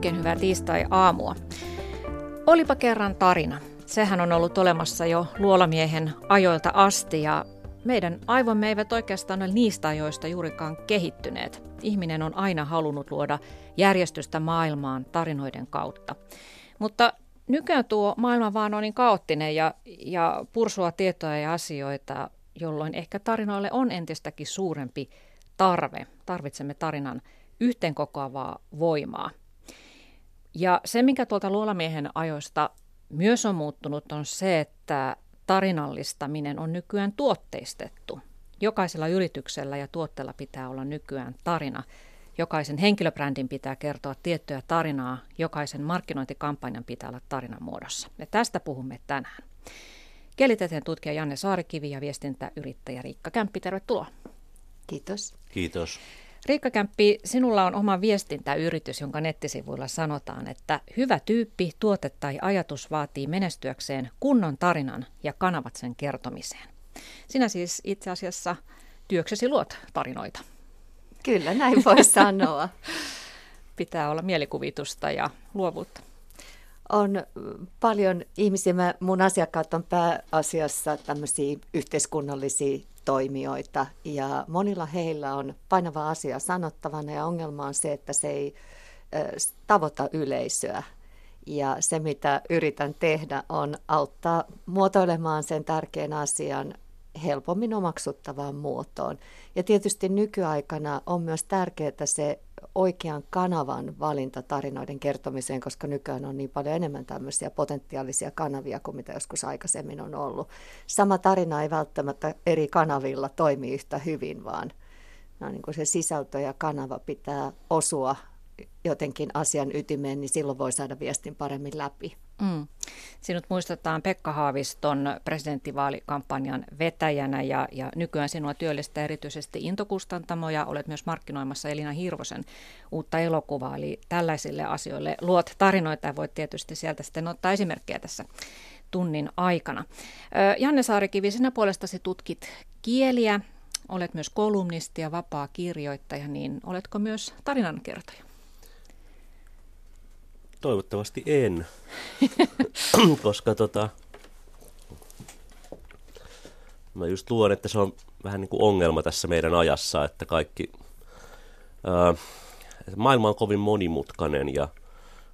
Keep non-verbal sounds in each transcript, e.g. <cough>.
Oikein hyvää tiistai-aamua. Olipa kerran tarina. Sehän on ollut olemassa jo luolamiehen ajoilta asti ja meidän aivomme eivät oikeastaan ole niistä ajoista juurikaan kehittyneet. Ihminen on aina halunnut luoda järjestystä maailmaan tarinoiden kautta. Mutta nykyään tuo maailma vaan on niin kaoottinen ja, ja pursua tietoja ja asioita, jolloin ehkä tarinoille on entistäkin suurempi tarve. Tarvitsemme tarinan yhteenkokoavaa voimaa. Ja se, mikä tuolta luolamiehen ajoista myös on muuttunut, on se, että tarinallistaminen on nykyään tuotteistettu. Jokaisella yrityksellä ja tuotteella pitää olla nykyään tarina. Jokaisen henkilöbrändin pitää kertoa tiettyä tarinaa, jokaisen markkinointikampanjan pitää olla tarinan muodossa. Ja tästä puhumme tänään. Kielitieteen tutkija Janne Saarikivi ja viestintäyrittäjä Riikka Kämppi, tervetuloa. Kiitos. Kiitos. Riikka Kämppi, sinulla on oma viestintäyritys, jonka nettisivuilla sanotaan, että hyvä tyyppi, tuote tai ajatus vaatii menestyäkseen kunnon tarinan ja kanavat sen kertomiseen. Sinä siis itse asiassa työksesi luot tarinoita. Kyllä, näin voi <laughs> sanoa. Pitää olla mielikuvitusta ja luovuutta. On paljon ihmisiä, mun asiakkaat on pääasiassa tämmöisiä yhteiskunnallisia toimijoita ja monilla heillä on painava asia sanottavana ja ongelma on se, että se ei tavoita yleisöä. Ja se, mitä yritän tehdä, on auttaa muotoilemaan sen tärkeän asian helpommin omaksuttavaan muotoon. Ja tietysti nykyaikana on myös tärkeää se oikean kanavan valinta tarinoiden kertomiseen, koska nykyään on niin paljon enemmän tämmöisiä potentiaalisia kanavia kuin mitä joskus aikaisemmin on ollut. Sama tarina ei välttämättä eri kanavilla toimi yhtä hyvin, vaan no niin kuin se sisältö ja kanava pitää osua jotenkin asian ytimeen, niin silloin voi saada viestin paremmin läpi. Mm. Sinut muistetaan Pekka Haaviston presidenttivaalikampanjan vetäjänä ja, ja nykyään sinua työllistää erityisesti Intokustantamo ja olet myös markkinoimassa Elina Hirvosen uutta elokuvaa. Eli tällaisille asioille luot tarinoita ja voit tietysti sieltä sitten ottaa esimerkkejä tässä tunnin aikana. Janne Saarikivi, sinä puolestasi tutkit kieliä, olet myös kolumnisti ja vapaa kirjoittaja, niin oletko myös tarinankertoja? Toivottavasti en, <coughs> koska tota, mä just luon, että se on vähän niin kuin ongelma tässä meidän ajassa, että kaikki, ää, että maailma on kovin monimutkainen ja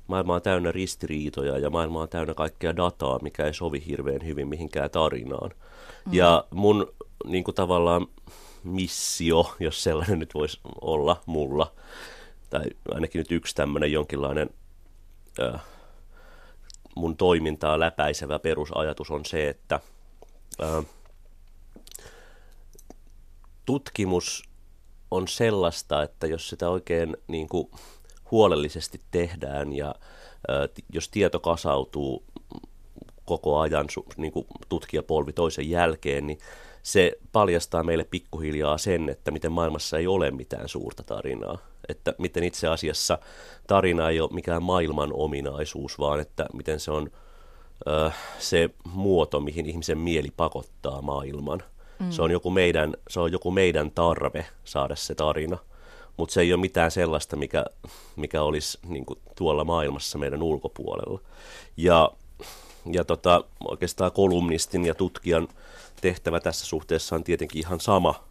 maailma on täynnä ristiriitoja ja maailma on täynnä kaikkea dataa, mikä ei sovi hirveän hyvin mihinkään tarinaan. Mm. Ja mun niin kuin tavallaan missio, jos sellainen nyt voisi olla mulla, tai ainakin nyt yksi tämmöinen jonkinlainen mun toimintaa läpäisevä perusajatus on se, että tutkimus on sellaista, että jos sitä oikein niin kuin, huolellisesti tehdään ja jos tieto kasautuu koko ajan niin kuin tutkijapolvi toisen jälkeen, niin se paljastaa meille pikkuhiljaa sen, että miten maailmassa ei ole mitään suurta tarinaa että miten itse asiassa tarina ei ole mikään maailman ominaisuus, vaan että miten se on ö, se muoto, mihin ihmisen mieli pakottaa maailman. Mm. Se, on joku meidän, se on joku meidän tarve saada se tarina, mutta se ei ole mitään sellaista, mikä, mikä olisi niin kuin, tuolla maailmassa meidän ulkopuolella. Ja, ja tota, oikeastaan kolumnistin ja tutkijan tehtävä tässä suhteessa on tietenkin ihan sama –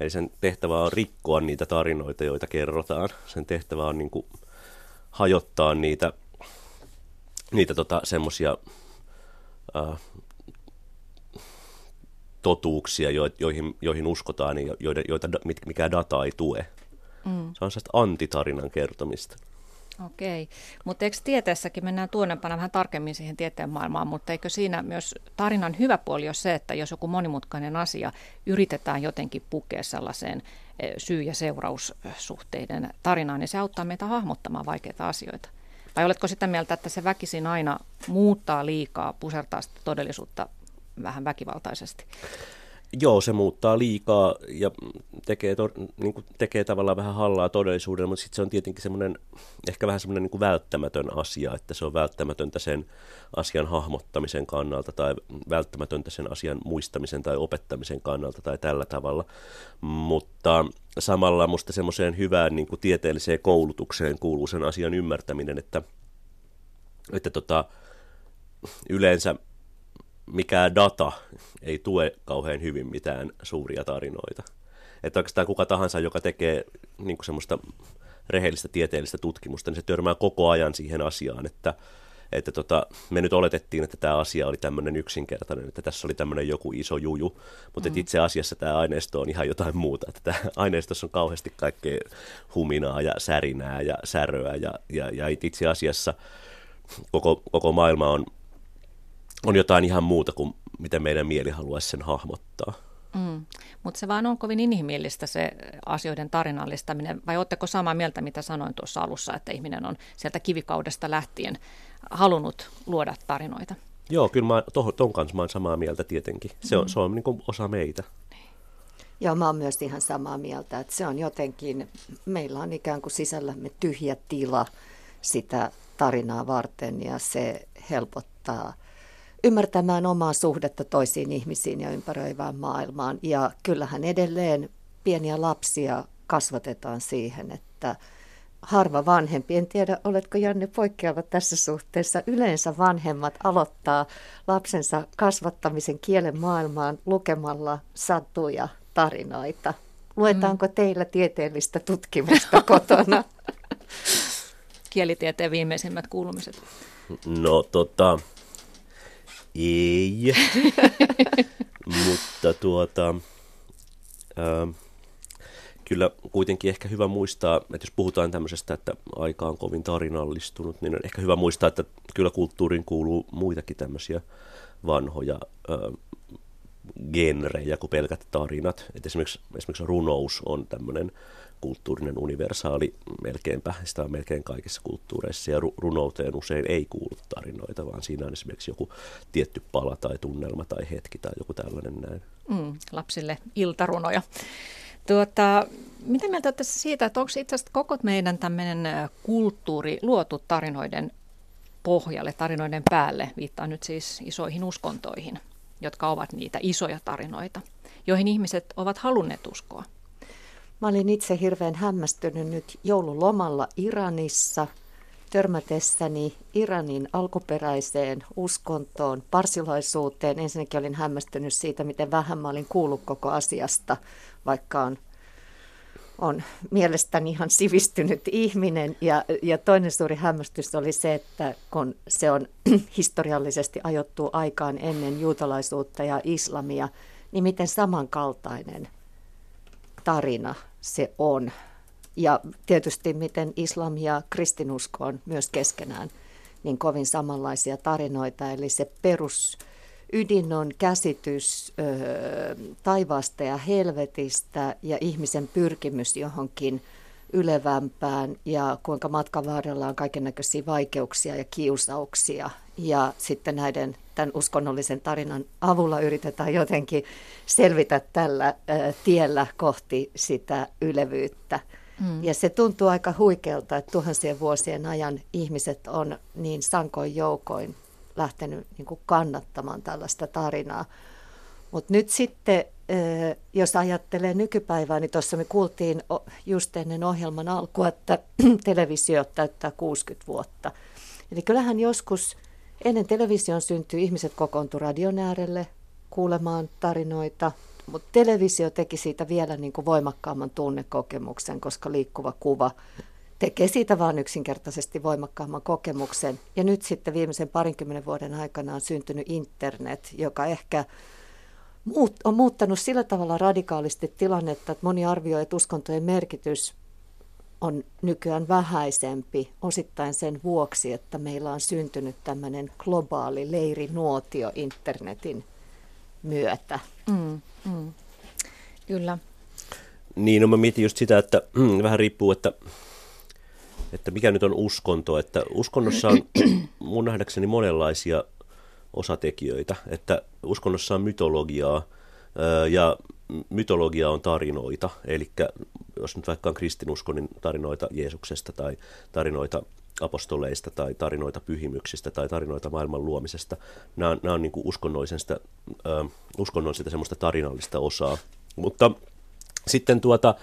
Eli sen tehtävä on rikkoa niitä tarinoita, joita kerrotaan. Sen tehtävä on niin kuin hajottaa niitä, niitä tota, semmoisia äh, totuuksia, jo, joihin, joihin uskotaan, joita, joita mikä data ei tue. Mm. Se on sellaista antitarinan kertomista. Okei, mutta eikö tieteessäkin mennään tuonnepana vähän tarkemmin siihen tieteen maailmaan, mutta eikö siinä myös tarinan hyvä puoli ole se, että jos joku monimutkainen asia yritetään jotenkin pukea sellaiseen e, syy- ja seuraussuhteiden tarinaan, niin se auttaa meitä hahmottamaan vaikeita asioita? Vai oletko sitä mieltä, että se väkisin aina muuttaa liikaa, pusertaa sitä todellisuutta vähän väkivaltaisesti? Joo, se muuttaa liikaa ja tekee, to, niin kuin tekee tavallaan vähän hallaa todellisuudelle, mutta sitten se on tietenkin semmoinen, ehkä vähän semmoinen niin välttämätön asia, että se on välttämätöntä sen asian hahmottamisen kannalta tai välttämätöntä sen asian muistamisen tai opettamisen kannalta tai tällä tavalla. Mutta samalla musta semmoiseen hyvään niin kuin tieteelliseen koulutukseen kuuluu sen asian ymmärtäminen, että, että tota, yleensä mikään data ei tue kauhean hyvin mitään suuria tarinoita. Että oikeastaan kuka tahansa, joka tekee niin kuin semmoista rehellistä tieteellistä tutkimusta, niin se törmää koko ajan siihen asiaan, että, että tota, me nyt oletettiin, että tämä asia oli tämmöinen yksinkertainen, että tässä oli tämmöinen joku iso juju, mutta mm. itse asiassa tämä aineisto on ihan jotain muuta, että tämä aineistossa on kauheasti kaikkea huminaa ja särinää ja säröä ja, ja, ja itse asiassa koko, koko maailma on on jotain ihan muuta kuin mitä meidän mieli haluaisi sen hahmottaa. Mm. Mutta se vaan on kovin inhimillistä se asioiden tarinallistaminen, vai oletteko samaa mieltä, mitä sanoin tuossa alussa, että ihminen on sieltä kivikaudesta lähtien halunnut luoda tarinoita? Joo, kyllä mä to, ton kanssa mä oon samaa mieltä tietenkin. Se on, mm. se on niin kuin osa meitä. Joo, mä oon myös ihan samaa mieltä, että se on jotenkin, meillä on ikään kuin sisällämme tyhjä tila sitä tarinaa varten ja se helpottaa – ymmärtämään omaa suhdetta toisiin ihmisiin ja ympäröivään maailmaan. Ja kyllähän edelleen pieniä lapsia kasvatetaan siihen, että harva vanhempi, en tiedä oletko Janne poikkeava tässä suhteessa, yleensä vanhemmat aloittaa lapsensa kasvattamisen kielen maailmaan lukemalla satuja, tarinoita. Luetaanko mm. teillä tieteellistä tutkimusta <laughs> kotona? Kielitieteen viimeisimmät kuulumiset. No tota, ei. <laughs> Mutta tuota, ää, kyllä kuitenkin ehkä hyvä muistaa, että jos puhutaan tämmöisestä, että aika on kovin tarinallistunut, niin on ehkä hyvä muistaa, että kyllä kulttuuriin kuuluu muitakin tämmöisiä vanhoja ää, genrejä kuin pelkät tarinat. Et esimerkiksi, esimerkiksi runous on tämmöinen kulttuurinen universaali melkeinpä, sitä on melkein kaikissa kulttuureissa, ja runouteen usein ei kuulu tarinoita, vaan siinä on esimerkiksi joku tietty pala tai tunnelma tai hetki tai joku tällainen näin. Mm, lapsille iltarunoja. Tuota, mitä mieltä olette siitä, että onko itse asiassa koko meidän tämmöinen kulttuuri luotu tarinoiden pohjalle, tarinoiden päälle, viittaa nyt siis isoihin uskontoihin, jotka ovat niitä isoja tarinoita, joihin ihmiset ovat halunneet uskoa? Mä olin itse hirveän hämmästynyt nyt joululomalla Iranissa törmätessäni Iranin alkuperäiseen uskontoon, parsilaisuuteen. Ensinnäkin olin hämmästynyt siitä, miten vähän mä olin kuullut koko asiasta, vaikka on, on mielestäni ihan sivistynyt ihminen. Ja, ja toinen suuri hämmästys oli se, että kun se on <clears throat> historiallisesti ajottu aikaan ennen juutalaisuutta ja islamia, niin miten samankaltainen tarina se on. Ja tietysti miten islam ja kristinusko on myös keskenään niin kovin samanlaisia tarinoita. Eli se perus ydin on käsitys ö, taivaasta ja helvetistä ja ihmisen pyrkimys johonkin ylevämpään ja kuinka matkan varrella on kaiken näköisiä vaikeuksia ja kiusauksia. Ja sitten näiden tämän uskonnollisen tarinan avulla yritetään jotenkin selvitä tällä ä, tiellä kohti sitä ylevyyttä. Mm. Ja se tuntuu aika huikealta, että tuhansien vuosien ajan ihmiset on niin sankoin joukoin lähtenyt niin kuin kannattamaan tällaista tarinaa. Mutta nyt sitten, jos ajattelee nykypäivää, niin tuossa me kuultiin just ennen ohjelman alkua, että <clears throat> televisio täyttää 60 vuotta. Eli kyllähän joskus ennen television syntyi ihmiset kokoontu radion äärelle kuulemaan tarinoita, mutta televisio teki siitä vielä niin kuin voimakkaamman tunnekokemuksen, koska liikkuva kuva tekee siitä vain yksinkertaisesti voimakkaamman kokemuksen. Ja nyt sitten viimeisen parinkymmenen vuoden aikana on syntynyt internet, joka ehkä muut, on muuttanut sillä tavalla radikaalisti tilannetta, että moni arvioi, että uskontojen merkitys on nykyään vähäisempi osittain sen vuoksi, että meillä on syntynyt tämmöinen globaali leirinuotio internetin myötä. Mm, mm. Kyllä. Niin, no mä mietin just sitä, että mm, vähän riippuu, että, että mikä nyt on uskonto. Että uskonnossa on <clears throat> mun nähdäkseni monenlaisia osatekijöitä. Että uskonnossa on mytologiaa, ja mytologia on tarinoita, eli jos nyt vaikka on kristinusko, niin tarinoita Jeesuksesta tai tarinoita apostoleista tai tarinoita pyhimyksistä tai tarinoita maailman luomisesta. Nämä, nämä on niin kuin uskonnoisesta, äh, uskonnon sitä semmoista tarinallista osaa. Mutta sitten tuota,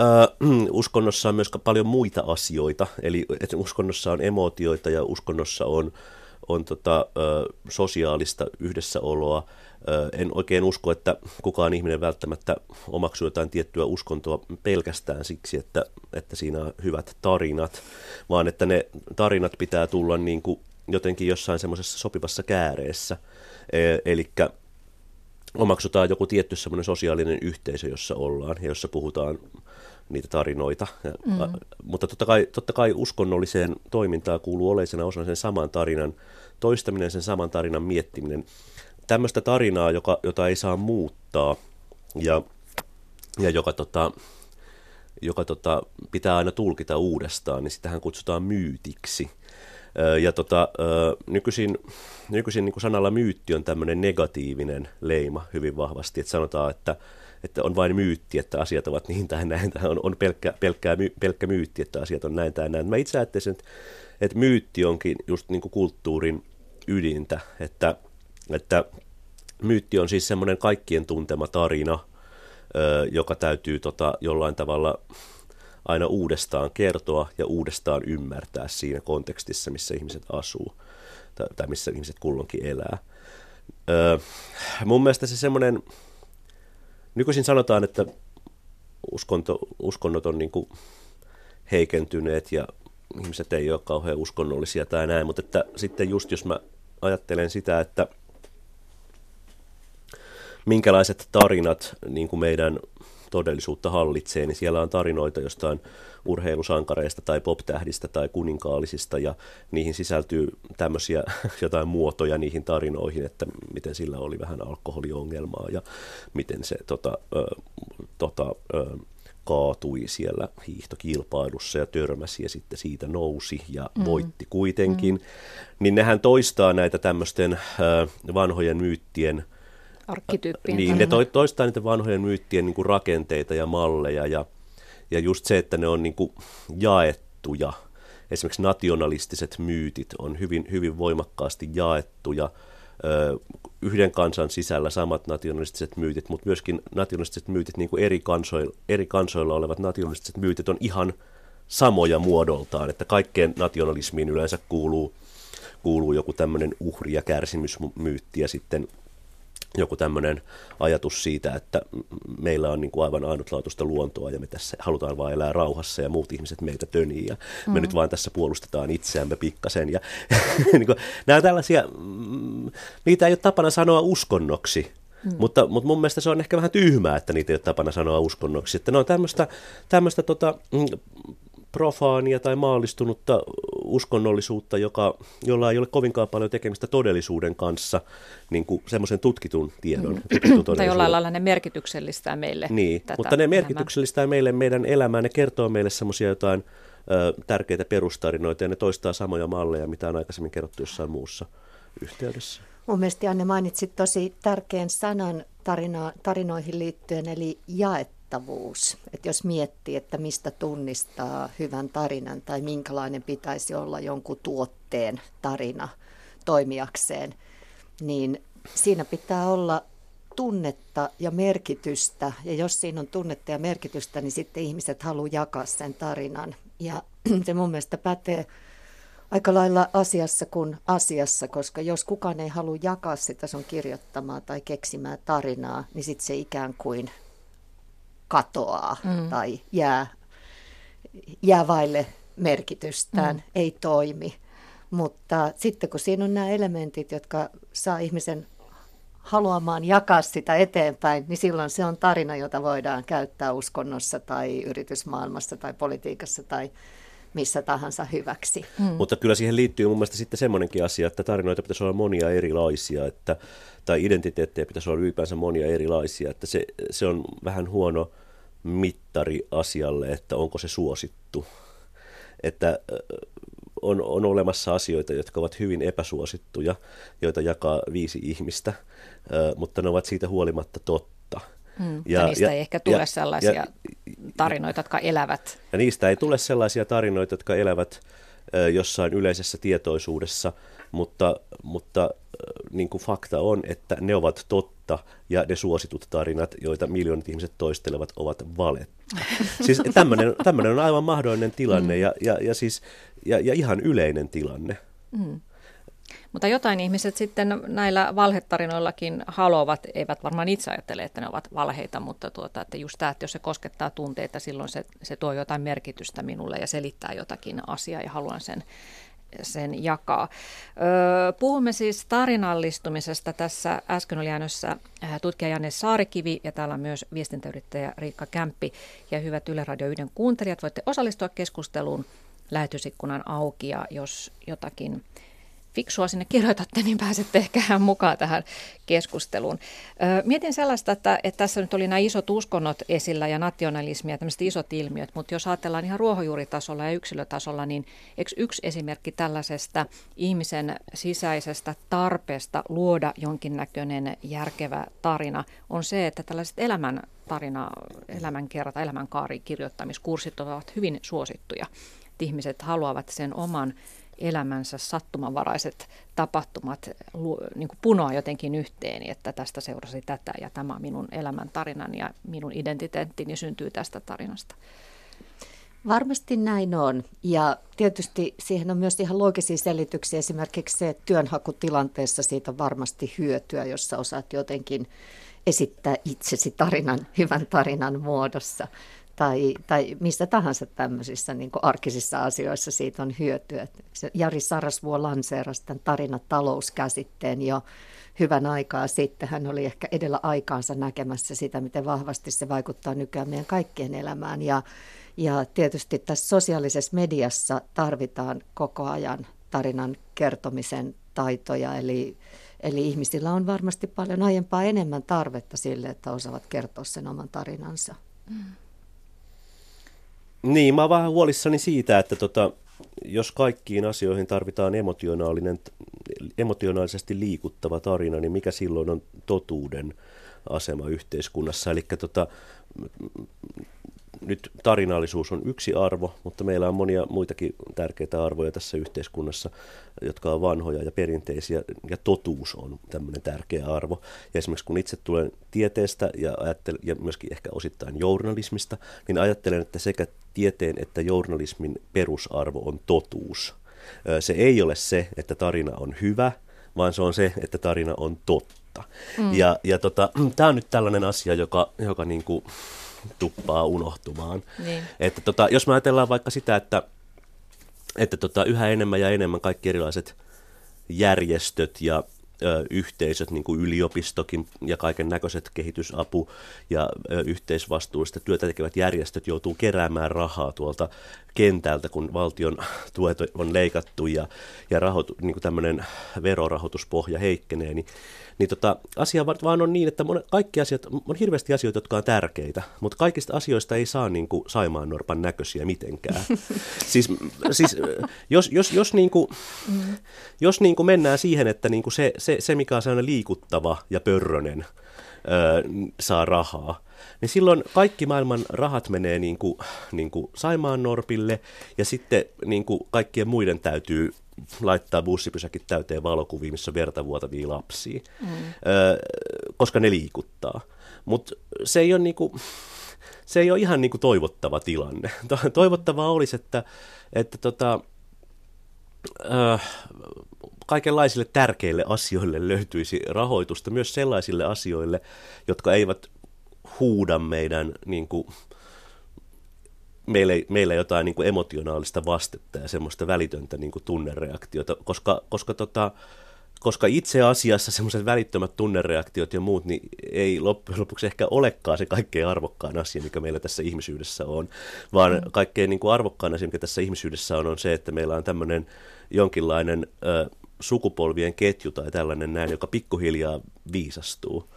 äh, <clears throat> uskonnossa on myös paljon muita asioita, eli että uskonnossa on emootioita ja uskonnossa on, on tota, äh, sosiaalista yhdessäoloa, en oikein usko, että kukaan ihminen välttämättä omaksuu jotain tiettyä uskontoa pelkästään siksi, että, että siinä on hyvät tarinat, vaan että ne tarinat pitää tulla niin kuin jotenkin jossain semmoisessa sopivassa kääreessä. E, Eli omaksutaan joku tietty semmoinen sosiaalinen yhteisö, jossa ollaan ja jossa puhutaan niitä tarinoita. Mm. Mutta totta kai, totta kai uskonnolliseen toimintaan kuuluu oleisena osana sen saman tarinan toistaminen, sen saman tarinan miettiminen tämmöistä tarinaa, joka, jota ei saa muuttaa ja, ja joka, tota, joka tota, pitää aina tulkita uudestaan, niin sitähän kutsutaan myytiksi. Ja tota, nykyisin, nykyisin niin sanalla myytti on tämmöinen negatiivinen leima hyvin vahvasti, että sanotaan, että, että on vain myytti, että asiat ovat niin tai näin, tai on, on pelkkä, pelkkä, pelkkä myytti, että asiat on näin tai näin. Mä itse ajattelisin, että, että myytti onkin just niin kuin kulttuurin ydintä, että että myytti on siis semmoinen kaikkien tuntema tarina, joka täytyy tota, jollain tavalla aina uudestaan kertoa ja uudestaan ymmärtää siinä kontekstissa, missä ihmiset asuu tai, tai missä ihmiset kulloinkin elää. Öö, mun mielestä se semmoinen, nykyisin sanotaan, että uskonto, uskonnot on niin kuin heikentyneet ja ihmiset ei ole kauhean uskonnollisia tai näin, mutta että sitten just jos mä ajattelen sitä, että – minkälaiset tarinat niin kuin meidän todellisuutta hallitsee, niin siellä on tarinoita jostain urheilusankareista tai poptähdistä tai kuninkaallisista ja niihin sisältyy tämmöisiä <laughs> jotain muotoja niihin tarinoihin, että miten sillä oli vähän alkoholiongelmaa ja miten se tota, ö, tota, ö, kaatui siellä hiihtokilpailussa ja törmäsi ja sitten siitä nousi ja mm. voitti kuitenkin, mm. niin nehän toistaa näitä tämmöisten ö, vanhojen myyttien arkkityyppien. Niin, ne to, toistaa niitä vanhojen myyttien niin kuin rakenteita ja malleja ja, ja just se, että ne on niin kuin jaettuja. Esimerkiksi nationalistiset myytit on hyvin, hyvin voimakkaasti jaettuja yhden kansan sisällä samat nationalistiset myytit, mutta myöskin nationalistiset myytit, niin kuin eri, kansoilla, eri kansoilla olevat nationalistiset myytit on ihan samoja muodoltaan, että kaikkeen nationalismiin yleensä kuuluu, kuuluu joku tämmöinen uhri- ja kärsimysmyytti ja sitten joku tämmöinen ajatus siitä, että meillä on niin kuin aivan ainutlaatuista luontoa ja me tässä halutaan vain elää rauhassa ja muut ihmiset meitä tönii ja mm. me nyt vain tässä puolustetaan itseämme pikkasen. Ja, <laughs> niin kuin, nämä tällaisia, mm, niitä ei ole tapana sanoa uskonnoksi, Mm. Mutta, mutta mun mielestä se on ehkä vähän tyhmää, että niitä ei ole tapana sanoa uskonnoksi. Että ne on tämmöistä, tämmöistä tota, mm, profaania tai maallistunutta uskonnollisuutta, joka, jolla ei ole kovinkaan paljon tekemistä todellisuuden kanssa, niin kuin semmoisen tutkitun tiedon. Mm. Tutkitun tai jollain lailla ne merkityksellistää meille Niin, tätä mutta ne merkityksellistää meille meidän elämää, ne kertoo meille semmoisia jotain ö, tärkeitä perustarinoita ja ne toistaa samoja malleja, mitä on aikaisemmin kerrottu jossain muussa yhteydessä. Mun mielestä Janne mainitsit tosi tärkeän sanan tarino- tarinoihin liittyen, eli jaettu luotettavuus. Että jos miettii, että mistä tunnistaa hyvän tarinan tai minkälainen pitäisi olla jonkun tuotteen tarina toimijakseen, niin siinä pitää olla tunnetta ja merkitystä. Ja jos siinä on tunnetta ja merkitystä, niin sitten ihmiset haluaa jakaa sen tarinan. Ja <clears throat> se mun mielestä pätee aika lailla asiassa kuin asiassa, koska jos kukaan ei halua jakaa sitä sun kirjoittamaa tai keksimää tarinaa, niin sitten se ikään kuin katoaa mm. tai jää, jää vaille merkitystään, mm. ei toimi. Mutta sitten kun siinä on nämä elementit, jotka saa ihmisen haluamaan jakaa sitä eteenpäin, niin silloin se on tarina, jota voidaan käyttää uskonnossa tai yritysmaailmassa tai politiikassa tai missä tahansa hyväksi. Mm. Mutta kyllä siihen liittyy mun mielestä sitten semmoinenkin asia, että tarinoita pitäisi olla monia erilaisia, että, tai identiteettejä pitäisi olla ylipäänsä monia erilaisia, että se, se on vähän huono mittari asialle, että onko se suosittu. Että on, on olemassa asioita, jotka ovat hyvin epäsuosittuja, joita jakaa viisi ihmistä, mutta ne ovat siitä huolimatta totta Mm, ja, ja niistä ja, ei ehkä tule ja, sellaisia ja, tarinoita, jotka elävät. Ja niistä ei tule sellaisia tarinoita, jotka elävät jossain yleisessä tietoisuudessa, mutta, mutta niin kuin fakta on, että ne ovat totta ja ne suositut tarinat, joita miljoonat ihmiset toistelevat, ovat valetta. siis tämmöinen on aivan mahdollinen tilanne mm. ja, ja, ja, siis, ja, ja ihan yleinen tilanne. Mm. Mutta jotain ihmiset sitten näillä valhetarinoillakin haluavat, eivät varmaan itse ajattele, että ne ovat valheita, mutta tuota, että just tämä, että jos se koskettaa tunteita, silloin se, se tuo jotain merkitystä minulle ja selittää jotakin asiaa ja haluan sen, sen jakaa. Puhumme siis tarinallistumisesta. Tässä äsken oli äänössä tutkija Janne Saarikivi ja täällä on myös viestintäyrittäjä Riikka Kämppi. Ja hyvät Yle Radio 1 kuuntelijat, voitte osallistua keskusteluun lähetysikkunan auki ja jos jotakin fiksua sinne kirjoitatte, niin pääsette ehkä mukaan tähän keskusteluun. Mietin sellaista, että, että tässä nyt oli nämä isot uskonnot esillä ja nationalismi ja tämmöiset isot ilmiöt, mutta jos ajatellaan ihan ruohonjuuritasolla ja yksilötasolla, niin eikö yksi esimerkki tällaisesta ihmisen sisäisestä tarpeesta luoda jonkinnäköinen järkevä tarina on se, että tällaiset elämän tarina, elämänkerta, elämänkaari kirjoittamiskurssit ovat hyvin suosittuja. ihmiset haluavat sen oman elämänsä sattumanvaraiset tapahtumat niin kuin punoa jotenkin yhteen, että tästä seurasi tätä ja tämä minun elämän tarinan ja minun identiteettini syntyy tästä tarinasta. Varmasti näin on. Ja tietysti siihen on myös ihan loogisia selityksiä. Esimerkiksi se, että työnhakutilanteessa siitä on varmasti hyötyä, jos sä osaat jotenkin esittää itsesi tarinan, hyvän tarinan muodossa tai, tai mistä tahansa tämmöisissä niin arkisissa asioissa siitä on hyötyä. Jari Sarasvuo lanseerasi tämän tarinat talouskäsitteen jo hyvän aikaa sitten. Hän oli ehkä edellä aikaansa näkemässä sitä, miten vahvasti se vaikuttaa nykyään meidän kaikkien elämään. Ja, ja tietysti tässä sosiaalisessa mediassa tarvitaan koko ajan tarinan kertomisen taitoja, eli Eli ihmisillä on varmasti paljon aiempaa enemmän tarvetta sille, että osaavat kertoa sen oman tarinansa. Mm. Niin, mä oon vähän huolissani siitä, että tota, jos kaikkiin asioihin tarvitaan emotionaalinen, emotionaalisesti liikuttava tarina, niin mikä silloin on totuuden asema yhteiskunnassa? Eli tota, nyt tarinallisuus on yksi arvo, mutta meillä on monia muitakin tärkeitä arvoja tässä yhteiskunnassa, jotka on vanhoja ja perinteisiä, ja totuus on tämmöinen tärkeä arvo. Ja esimerkiksi kun itse tulen tieteestä ja, ajattelen, ja myöskin ehkä osittain journalismista, niin ajattelen, että sekä tieteen että journalismin perusarvo on totuus. Se ei ole se, että tarina on hyvä, vaan se on se, että tarina on totta. Mm. Ja, ja tota, <clears throat> tämä on nyt tällainen asia, joka, joka niin kuin, tuppaa unohtumaan. Niin. Että tota, jos me ajatellaan vaikka sitä, että, että tota, yhä enemmän ja enemmän kaikki erilaiset järjestöt ja ö, yhteisöt, niin kuin yliopistokin ja kaiken näköiset kehitysapu- ja ö, yhteisvastuullista työtä tekevät järjestöt joutuu keräämään rahaa tuolta kentältä, kun valtion <laughs> tuet on leikattu ja, ja rahoitu, niin kuin tämmöinen verorahoituspohja heikkenee, niin niin tota, asia vaan on niin, että mon, kaikki asiat, on hirveästi asioita, jotka on tärkeitä, mutta kaikista asioista ei saa niin kuin Saimaan Norpan näköisiä mitenkään. <laughs> siis, siis jos, jos, jos, niin kuin, mm. jos niin kuin mennään siihen, että niin kuin se, se, se, mikä on sellainen liikuttava ja pörrönen, ö, saa rahaa, niin silloin kaikki maailman rahat menee niin kuin, niin kuin Saimaan Norpille ja sitten niin kuin kaikkien muiden täytyy laittaa bussipysäkit täyteen valokuvia, missä on verta vuotavia lapsia, mm. ö, koska ne liikuttaa. Mutta se ei ole niinku, se ei ole ihan niinku toivottava tilanne. <laughs> Toivottavaa olisi, että, että tota, ö, kaikenlaisille tärkeille asioille löytyisi rahoitusta, myös sellaisille asioille, jotka eivät huuda meidän niin kuin, meille, meille jotain niin kuin emotionaalista vastetta ja semmoista välitöntä niin kuin tunnereaktiota, koska, koska, tota, koska itse asiassa semmoiset välittömät tunnereaktiot ja muut niin ei loppujen lopuksi ehkä olekaan se kaikkein arvokkaan asia, mikä meillä tässä ihmisyydessä on, vaan mm. kaikkein niin kuin arvokkaan asia, mikä tässä ihmisyydessä on, on se, että meillä on tämmöinen jonkinlainen ö, sukupolvien ketju tai tällainen näin, joka pikkuhiljaa viisastuu.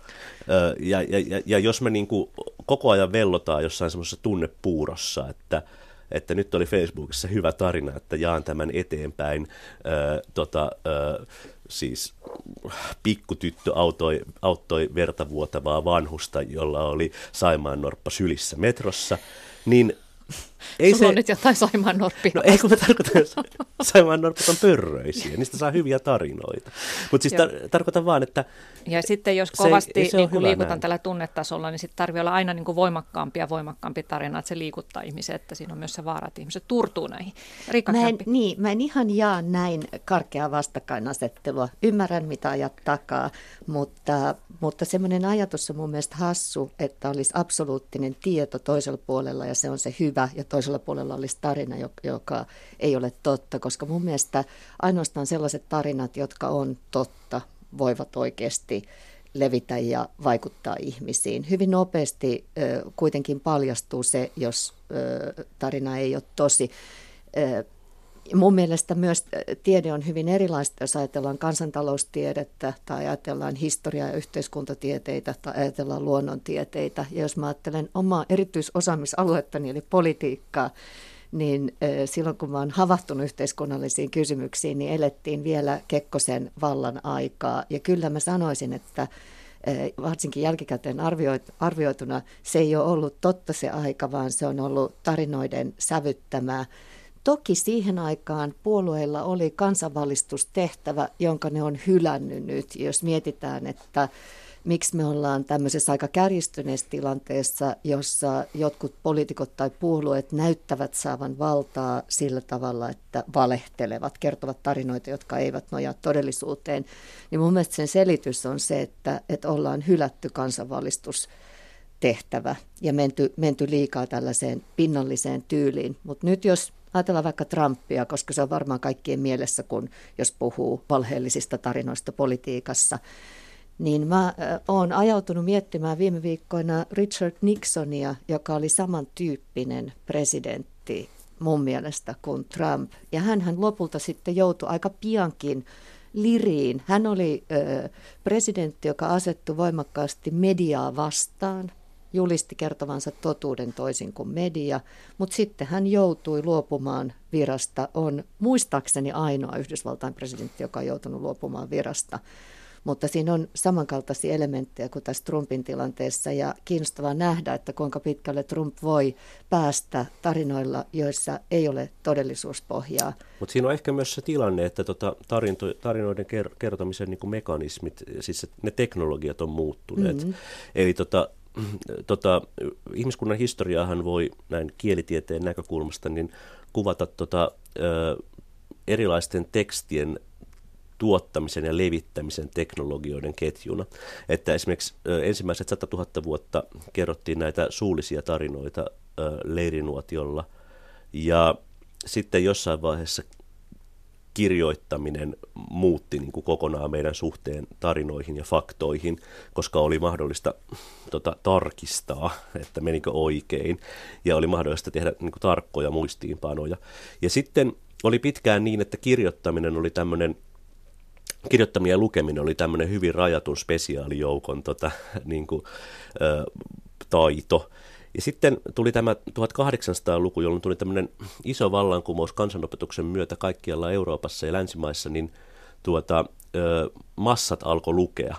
Ja, ja, ja, ja jos me niin kuin koko ajan vellotaan jossain semmoisessa tunnepuurossa, että, että nyt oli Facebookissa hyvä tarina, että jaan tämän eteenpäin ö, tota, ö, siis pikkutyttö autoi, auttoi verta vuotavaa vanhusta, jolla oli Saimaan norppa sylissä metrossa, niin ei Sulla se... on nyt jotain Saimaan norppia. No ei kun mä tarkoitan, että <laughs> Saimaan norpat on pörröisiä, niistä saa hyviä tarinoita. Mutta siis tar- tarkoitan vaan, että... Ja sitten jos kovasti se, se niin kuin liikutaan näin. tällä tunnetasolla, niin sitten tarvii olla aina niin kuin voimakkaampi ja voimakkaampi tarina, että se liikuttaa ihmisiä, että siinä on myös se vaara, että ihmiset turtuu näihin. Rikka mä en, niin, mä en ihan jaa näin karkeaa vastakkainasettelua. Ymmärrän, mitä ajat takaa, mutta, mutta semmoinen ajatus on mun mielestä hassu, että olisi absoluuttinen tieto toisella puolella ja se on se hyvä ja toisella puolella olisi tarina, joka ei ole totta, koska mun mielestä ainoastaan sellaiset tarinat, jotka on totta, voivat oikeasti levitä ja vaikuttaa ihmisiin. Hyvin nopeasti kuitenkin paljastuu se, jos tarina ei ole tosi. Mun mielestä myös tiede on hyvin erilaista, jos ajatellaan kansantaloustiedettä tai ajatellaan historia- ja yhteiskuntatieteitä tai ajatellaan luonnontieteitä. Ja jos mä ajattelen omaa erityisosaamisaluettani eli politiikkaa, niin silloin kun mä oon havahtunut yhteiskunnallisiin kysymyksiin, niin elettiin vielä Kekkosen vallan aikaa. Ja kyllä mä sanoisin, että varsinkin jälkikäteen arvioituna se ei ole ollut totta se aika, vaan se on ollut tarinoiden sävyttämää. Toki siihen aikaan puolueilla oli kansanvalistustehtävä, jonka ne on hylännyt nyt. Jos mietitään, että miksi me ollaan tämmöisessä aika kärjistyneessä tilanteessa, jossa jotkut poliitikot tai puolueet näyttävät saavan valtaa sillä tavalla, että valehtelevat, kertovat tarinoita, jotka eivät nojaa todellisuuteen, niin mun mielestä sen selitys on se, että, että ollaan hylätty kansanvalistus tehtävä ja menty, menty liikaa tällaiseen pinnalliseen tyyliin. Mutta nyt jos ajatellaan vaikka Trumpia, koska se on varmaan kaikkien mielessä, kun jos puhuu valheellisista tarinoista politiikassa, niin mä oon ajautunut miettimään viime viikkoina Richard Nixonia, joka oli samantyyppinen presidentti mun mielestä kuin Trump. Ja hän lopulta sitten joutui aika piankin liriin. Hän oli ö, presidentti, joka asettui voimakkaasti mediaa vastaan, julisti kertovansa totuuden toisin kuin media, mutta sitten hän joutui luopumaan virasta. On muistaakseni ainoa Yhdysvaltain presidentti, joka on joutunut luopumaan virasta. Mutta siinä on samankaltaisia elementtejä kuin tässä Trumpin tilanteessa ja kiinnostavaa nähdä, että kuinka pitkälle Trump voi päästä tarinoilla, joissa ei ole todellisuuspohjaa. Mutta siinä on ehkä myös se tilanne, että tota tarinto, tarinoiden ker- kertomisen niin mekanismit, siis ne teknologiat on muuttuneet. Mm-hmm. Eli tota, tota, ihmiskunnan historiaahan voi näin kielitieteen näkökulmasta niin kuvata tota, ö, erilaisten tekstien tuottamisen ja levittämisen teknologioiden ketjuna. Että esimerkiksi ensimmäiset 100 000 vuotta kerrottiin näitä suullisia tarinoita leirinuotiolla ja sitten jossain vaiheessa kirjoittaminen muutti niin kuin kokonaan meidän suhteen tarinoihin ja faktoihin, koska oli mahdollista tota, tarkistaa, että menikö oikein, ja oli mahdollista tehdä niin kuin, tarkkoja muistiinpanoja. Ja sitten oli pitkään niin, että kirjoittaminen oli tämmöinen kirjoittaminen ja lukeminen oli tämmöinen hyvin rajatun spesiaalijoukon tota, niin kuin, ö, taito. Ja sitten tuli tämä 1800-luku, jolloin tuli tämmöinen iso vallankumous kansanopetuksen myötä kaikkialla Euroopassa ja länsimaissa, niin tuota, massat alkoi lukea.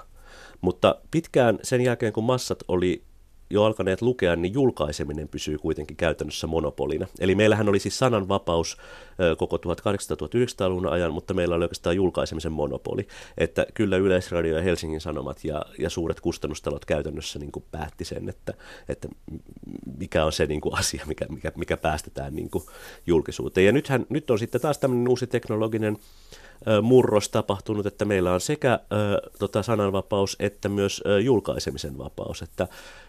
Mutta pitkään sen jälkeen, kun massat oli jo alkaneet lukea, niin julkaiseminen pysyy kuitenkin käytännössä monopolina. Eli meillähän oli siis sananvapaus koko 1800-1900-luvun ajan, mutta meillä oli oikeastaan julkaisemisen monopoli. Että kyllä Yleisradio ja Helsingin Sanomat ja, ja suuret kustannustalot käytännössä niin kuin päätti sen, että, että mikä on se niin kuin asia, mikä, mikä, mikä päästetään niin kuin julkisuuteen. Ja nythän, nyt on sitten taas tämmöinen uusi teknologinen murros tapahtunut, että meillä on sekä tota, sananvapaus että myös julkaisemisen vapaus, että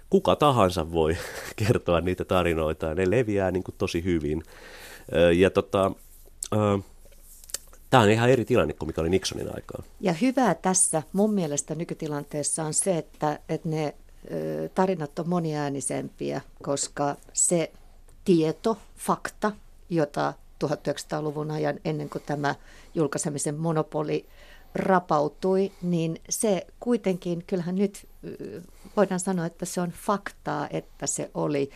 kuka tahansa voi <laughs> kertoa niitä tarinoita ne leviää niin kuin tosi hyvin. Ja tota, Tämä on ihan eri tilanne kuin mikä oli Nixonin aikaan. Ja hyvää tässä mun mielestä nykytilanteessa on se, että, että ne tarinat on moniäänisempiä, koska se tieto, fakta, jota 1900-luvun ajan ennen kuin tämä julkaisemisen monopoli rapautui, niin se kuitenkin, kyllähän nyt voidaan sanoa, että se on faktaa, että se oli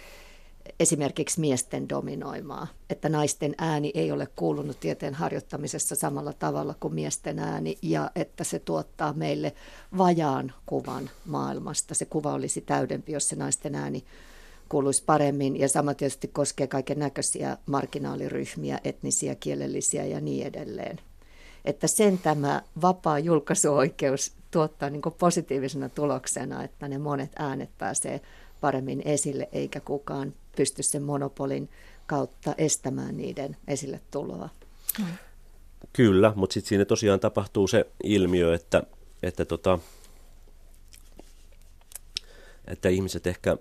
esimerkiksi miesten dominoimaa, että naisten ääni ei ole kuulunut tieteen harjoittamisessa samalla tavalla kuin miesten ääni ja että se tuottaa meille vajaan kuvan maailmasta. Se kuva olisi täydempi, jos se naisten ääni kuuluisi paremmin ja sama tietysti koskee kaiken näköisiä marginaaliryhmiä, etnisiä, kielellisiä ja niin edelleen. Että sen tämä vapaa julkaisuoikeus tuottaa niin positiivisena tuloksena, että ne monet äänet pääsee paremmin esille, eikä kukaan pysty sen monopolin kautta estämään niiden esille tuloa. Kyllä, mutta sitten siinä tosiaan tapahtuu se ilmiö, että, että, tota, että ihmiset ehkä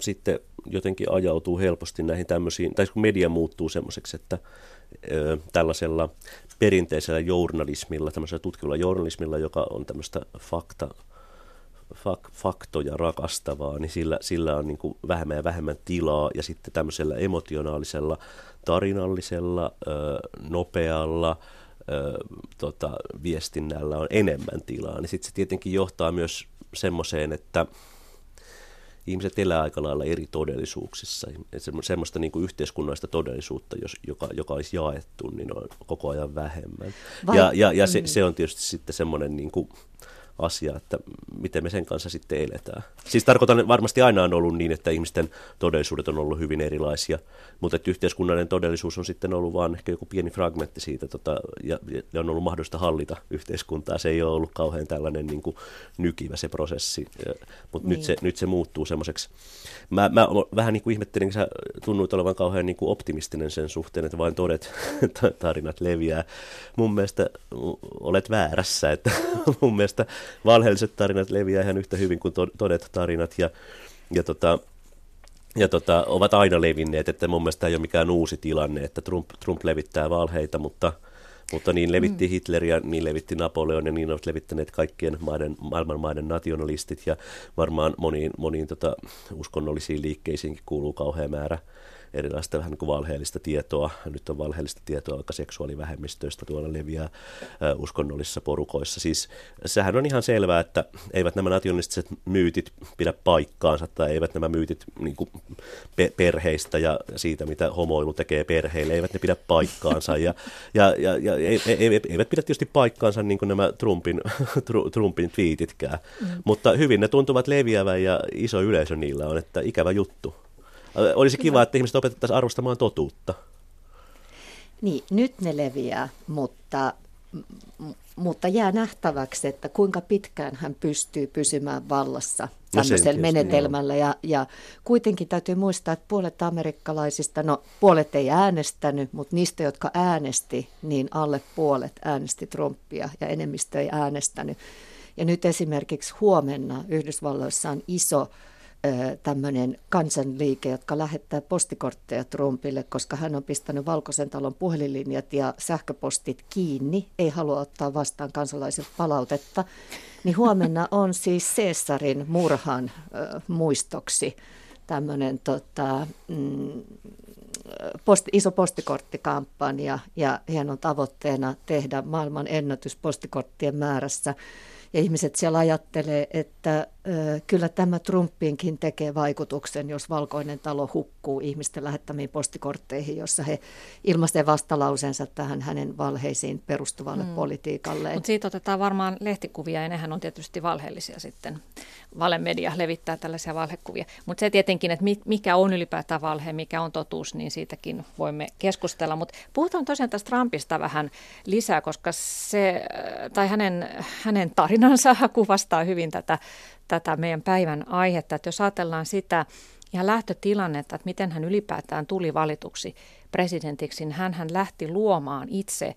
sitten jotenkin ajautuu helposti näihin tämmöisiin, tai kun media muuttuu semmoiseksi, että ö, tällaisella perinteisellä journalismilla, tämmöisellä tutkivalla journalismilla, joka on tämmöistä fakta, fak, faktoja rakastavaa, niin sillä, sillä on niin kuin vähemmän ja vähemmän tilaa. Ja sitten tämmöisellä emotionaalisella, tarinallisella, ö, nopealla tota, viestinnällä on enemmän tilaa. Niin sitten se tietenkin johtaa myös semmoiseen, että ihmiset elää aika lailla eri todellisuuksissa. Semmoista niin kuin yhteiskunnallista todellisuutta, jos, joka, joka olisi jaettu, niin on koko ajan vähemmän. Vai, ja ja, ja se, mm. se on tietysti sitten semmoinen... Niin kuin, asia, että miten me sen kanssa sitten eletään. Siis tarkoitan, varmasti aina on ollut niin, että ihmisten todellisuudet on ollut hyvin erilaisia, mutta että yhteiskunnallinen todellisuus on sitten ollut vain ehkä joku pieni fragmentti siitä, tota, ja, ja on ollut mahdollista hallita yhteiskuntaa. Se ei ole ollut kauhean tällainen niin kuin nykivä se prosessi, mutta niin. nyt, se, nyt se muuttuu semmoiseksi. Mä, mä vähän niin kuin ihmettelin, sä tunnuit olevan kauhean niin kuin optimistinen sen suhteen, että vain todet <laughs> tarinat leviää. Mun mielestä olet väärässä, että <laughs> mun mielestä valheelliset tarinat leviää ihan yhtä hyvin kuin todet tarinat ja, ja, tota, ja tota, ovat aina levinneet, että mun mielestä ei ole mikään uusi tilanne, että Trump, Trump levittää valheita, mutta, mutta niin levitti mm. Hitler ja niin levitti Napoleon ja niin ovat levittäneet kaikkien maiden, maailman maiden nationalistit ja varmaan moniin, moniin tota, uskonnollisiin liikkeisiinkin kuuluu kauhea määrä erilaista vähän niin kuin valheellista tietoa. Nyt on valheellista tietoa vaikka seksuaalivähemmistöistä tuolla leviää uskonnollisissa porukoissa. Siis sehän on ihan selvää, että eivät nämä nationalistiset myytit pidä paikkaansa tai eivät nämä myytit niin kuin pe- perheistä ja siitä, mitä homoilu tekee perheille, eivät ne pidä paikkaansa. Ja, ja, ja, ja eivät pidä tietysti paikkaansa niin kuin nämä Trumpin, <laughs> Trumpin twiititkään, mm. mutta hyvin ne tuntuvat leviävän ja iso yleisö niillä on, että ikävä juttu. Olisi Kyllä. kiva, että ihmiset opetettaisiin arvostamaan totuutta. Niin, nyt ne leviää, mutta, mutta jää nähtäväksi, että kuinka pitkään hän pystyy pysymään vallassa no tämmöisellä no menetelmällä. Ja, ja kuitenkin täytyy muistaa, että puolet amerikkalaisista, no puolet ei äänestänyt, mutta niistä, jotka äänesti, niin alle puolet äänesti Trumpia ja enemmistö ei äänestänyt. Ja nyt esimerkiksi huomenna Yhdysvalloissa on iso tämmöinen kansanliike, jotka lähettää postikortteja Trumpille, koska hän on pistänyt Valkoisen talon puhelinlinjat ja sähköpostit kiinni, ei halua ottaa vastaan kansalaisen palautetta. Niin huomenna on siis Caesarin murhan äh, muistoksi tämmöinen tota, mm, iso postikorttikampanja ja hän on tavoitteena tehdä maailman ennätys postikorttien määrässä. Ja ihmiset siellä ajattelee, että kyllä tämä Trumpinkin tekee vaikutuksen, jos valkoinen talo hukkuu ihmisten lähettämiin postikortteihin, jossa he ilmaisevat vastalausensa tähän hänen valheisiin perustuvalle hmm. politiikalle. Mutta siitä otetaan varmaan lehtikuvia, ja nehän on tietysti valheellisia sitten. Valemedia levittää tällaisia valhekuvia. Mutta se tietenkin, että mikä on ylipäätään valhe, mikä on totuus, niin siitäkin voimme keskustella. Mutta puhutaan tosiaan tästä Trumpista vähän lisää, koska se, tai hänen, hänen tarinansa kuvastaa hyvin tätä, tätä meidän päivän aihetta. Että jos ajatellaan sitä ja lähtötilannetta, että miten hän ylipäätään tuli valituksi presidentiksi, niin hän lähti luomaan itse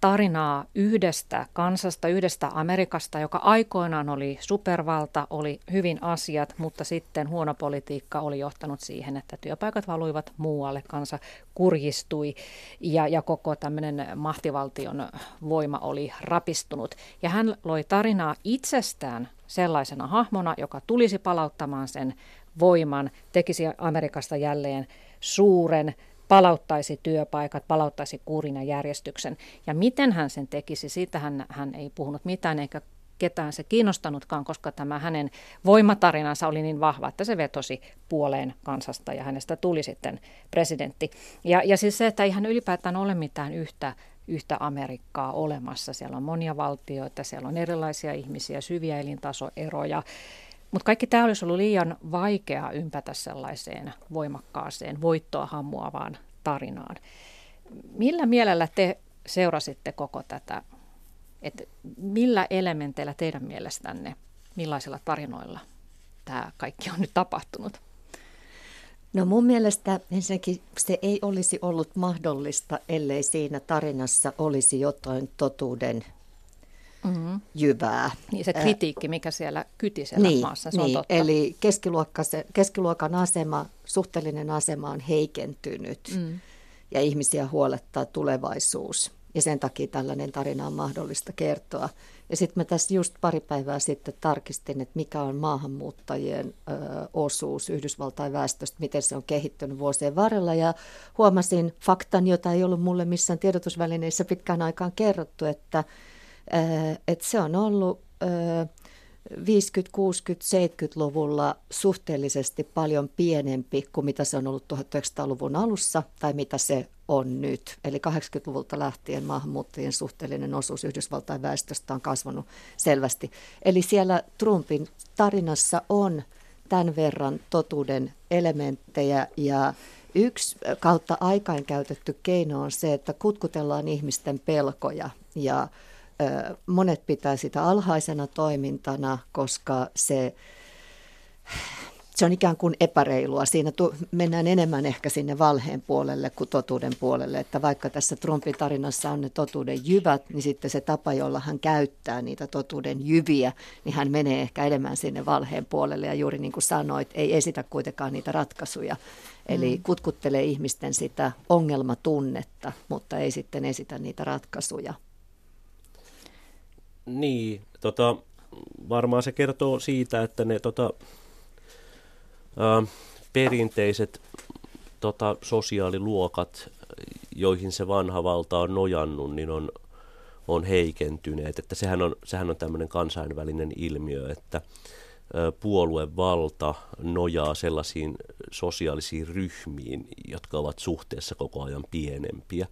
tarinaa yhdestä kansasta, yhdestä Amerikasta, joka aikoinaan oli supervalta, oli hyvin asiat, mutta sitten huono politiikka oli johtanut siihen, että työpaikat valuivat muualle, kansa kurjistui ja, ja koko tämmöinen mahtivaltion voima oli rapistunut. Ja hän loi tarinaa itsestään sellaisena hahmona, joka tulisi palauttamaan sen voiman, tekisi Amerikasta jälleen suuren, palauttaisi työpaikat, palauttaisi kurin ja järjestyksen. Ja miten hän sen tekisi, siitä hän, hän ei puhunut mitään eikä ketään se kiinnostanutkaan, koska tämä hänen voimatarinansa oli niin vahva, että se vetosi puoleen kansasta ja hänestä tuli sitten presidentti. Ja, ja siis se, että ei hän ylipäätään ole mitään yhtä yhtä Amerikkaa olemassa. Siellä on monia valtioita, siellä on erilaisia ihmisiä, syviä elintasoeroja. Mutta kaikki tämä olisi ollut liian vaikeaa ympätä sellaiseen voimakkaaseen, voittoa hammuavaan tarinaan. Millä mielellä te seurasitte koko tätä, että millä elementeillä teidän mielestänne, millaisilla tarinoilla tämä kaikki on nyt tapahtunut? No mun mielestä ensinnäkin se ei olisi ollut mahdollista, ellei siinä tarinassa olisi jotain totuuden mm-hmm. jyvää. Niin se kritiikki, mikä siellä kyti siellä niin, maassa, se niin, on totta. Eli keskiluokan asema, suhteellinen asema on heikentynyt mm. ja ihmisiä huolettaa tulevaisuus. Ja sen takia tällainen tarina on mahdollista kertoa. Ja sitten mä tässä just pari päivää sitten tarkistin, että mikä on maahanmuuttajien ö, osuus Yhdysvaltain väestöstä, miten se on kehittynyt vuosien varrella. Ja huomasin faktan, jota ei ollut mulle missään tiedotusvälineissä pitkään aikaan kerrottu, että, että se on ollut... Ö, 50-, 60-, 70-luvulla suhteellisesti paljon pienempi kuin mitä se on ollut 1900-luvun alussa tai mitä se on nyt. Eli 80-luvulta lähtien maahanmuuttajien suhteellinen osuus Yhdysvaltain väestöstä on kasvanut selvästi. Eli siellä Trumpin tarinassa on tämän verran totuuden elementtejä ja yksi kautta aikain käytetty keino on se, että kutkutellaan ihmisten pelkoja ja monet pitää sitä alhaisena toimintana, koska se, se on ikään kuin epäreilua. Siinä tu, mennään enemmän ehkä sinne valheen puolelle kuin totuuden puolelle. Että vaikka tässä Trumpin tarinassa on ne totuuden jyvät, niin sitten se tapa, jolla hän käyttää niitä totuuden jyviä, niin hän menee ehkä enemmän sinne valheen puolelle. Ja juuri niin kuin sanoit, ei esitä kuitenkaan niitä ratkaisuja. Eli mm. kutkuttelee ihmisten sitä ongelmatunnetta, mutta ei sitten esitä niitä ratkaisuja. Niin, tota, varmaan se kertoo siitä, että ne tota, ää, perinteiset tota, sosiaaliluokat, joihin se vanha valta on nojannut, niin on, on heikentyneet. Että sehän on, sehän on tämmöinen kansainvälinen ilmiö, että puoluevalta nojaa sellaisiin sosiaalisiin ryhmiin, jotka ovat suhteessa koko ajan pienempiä.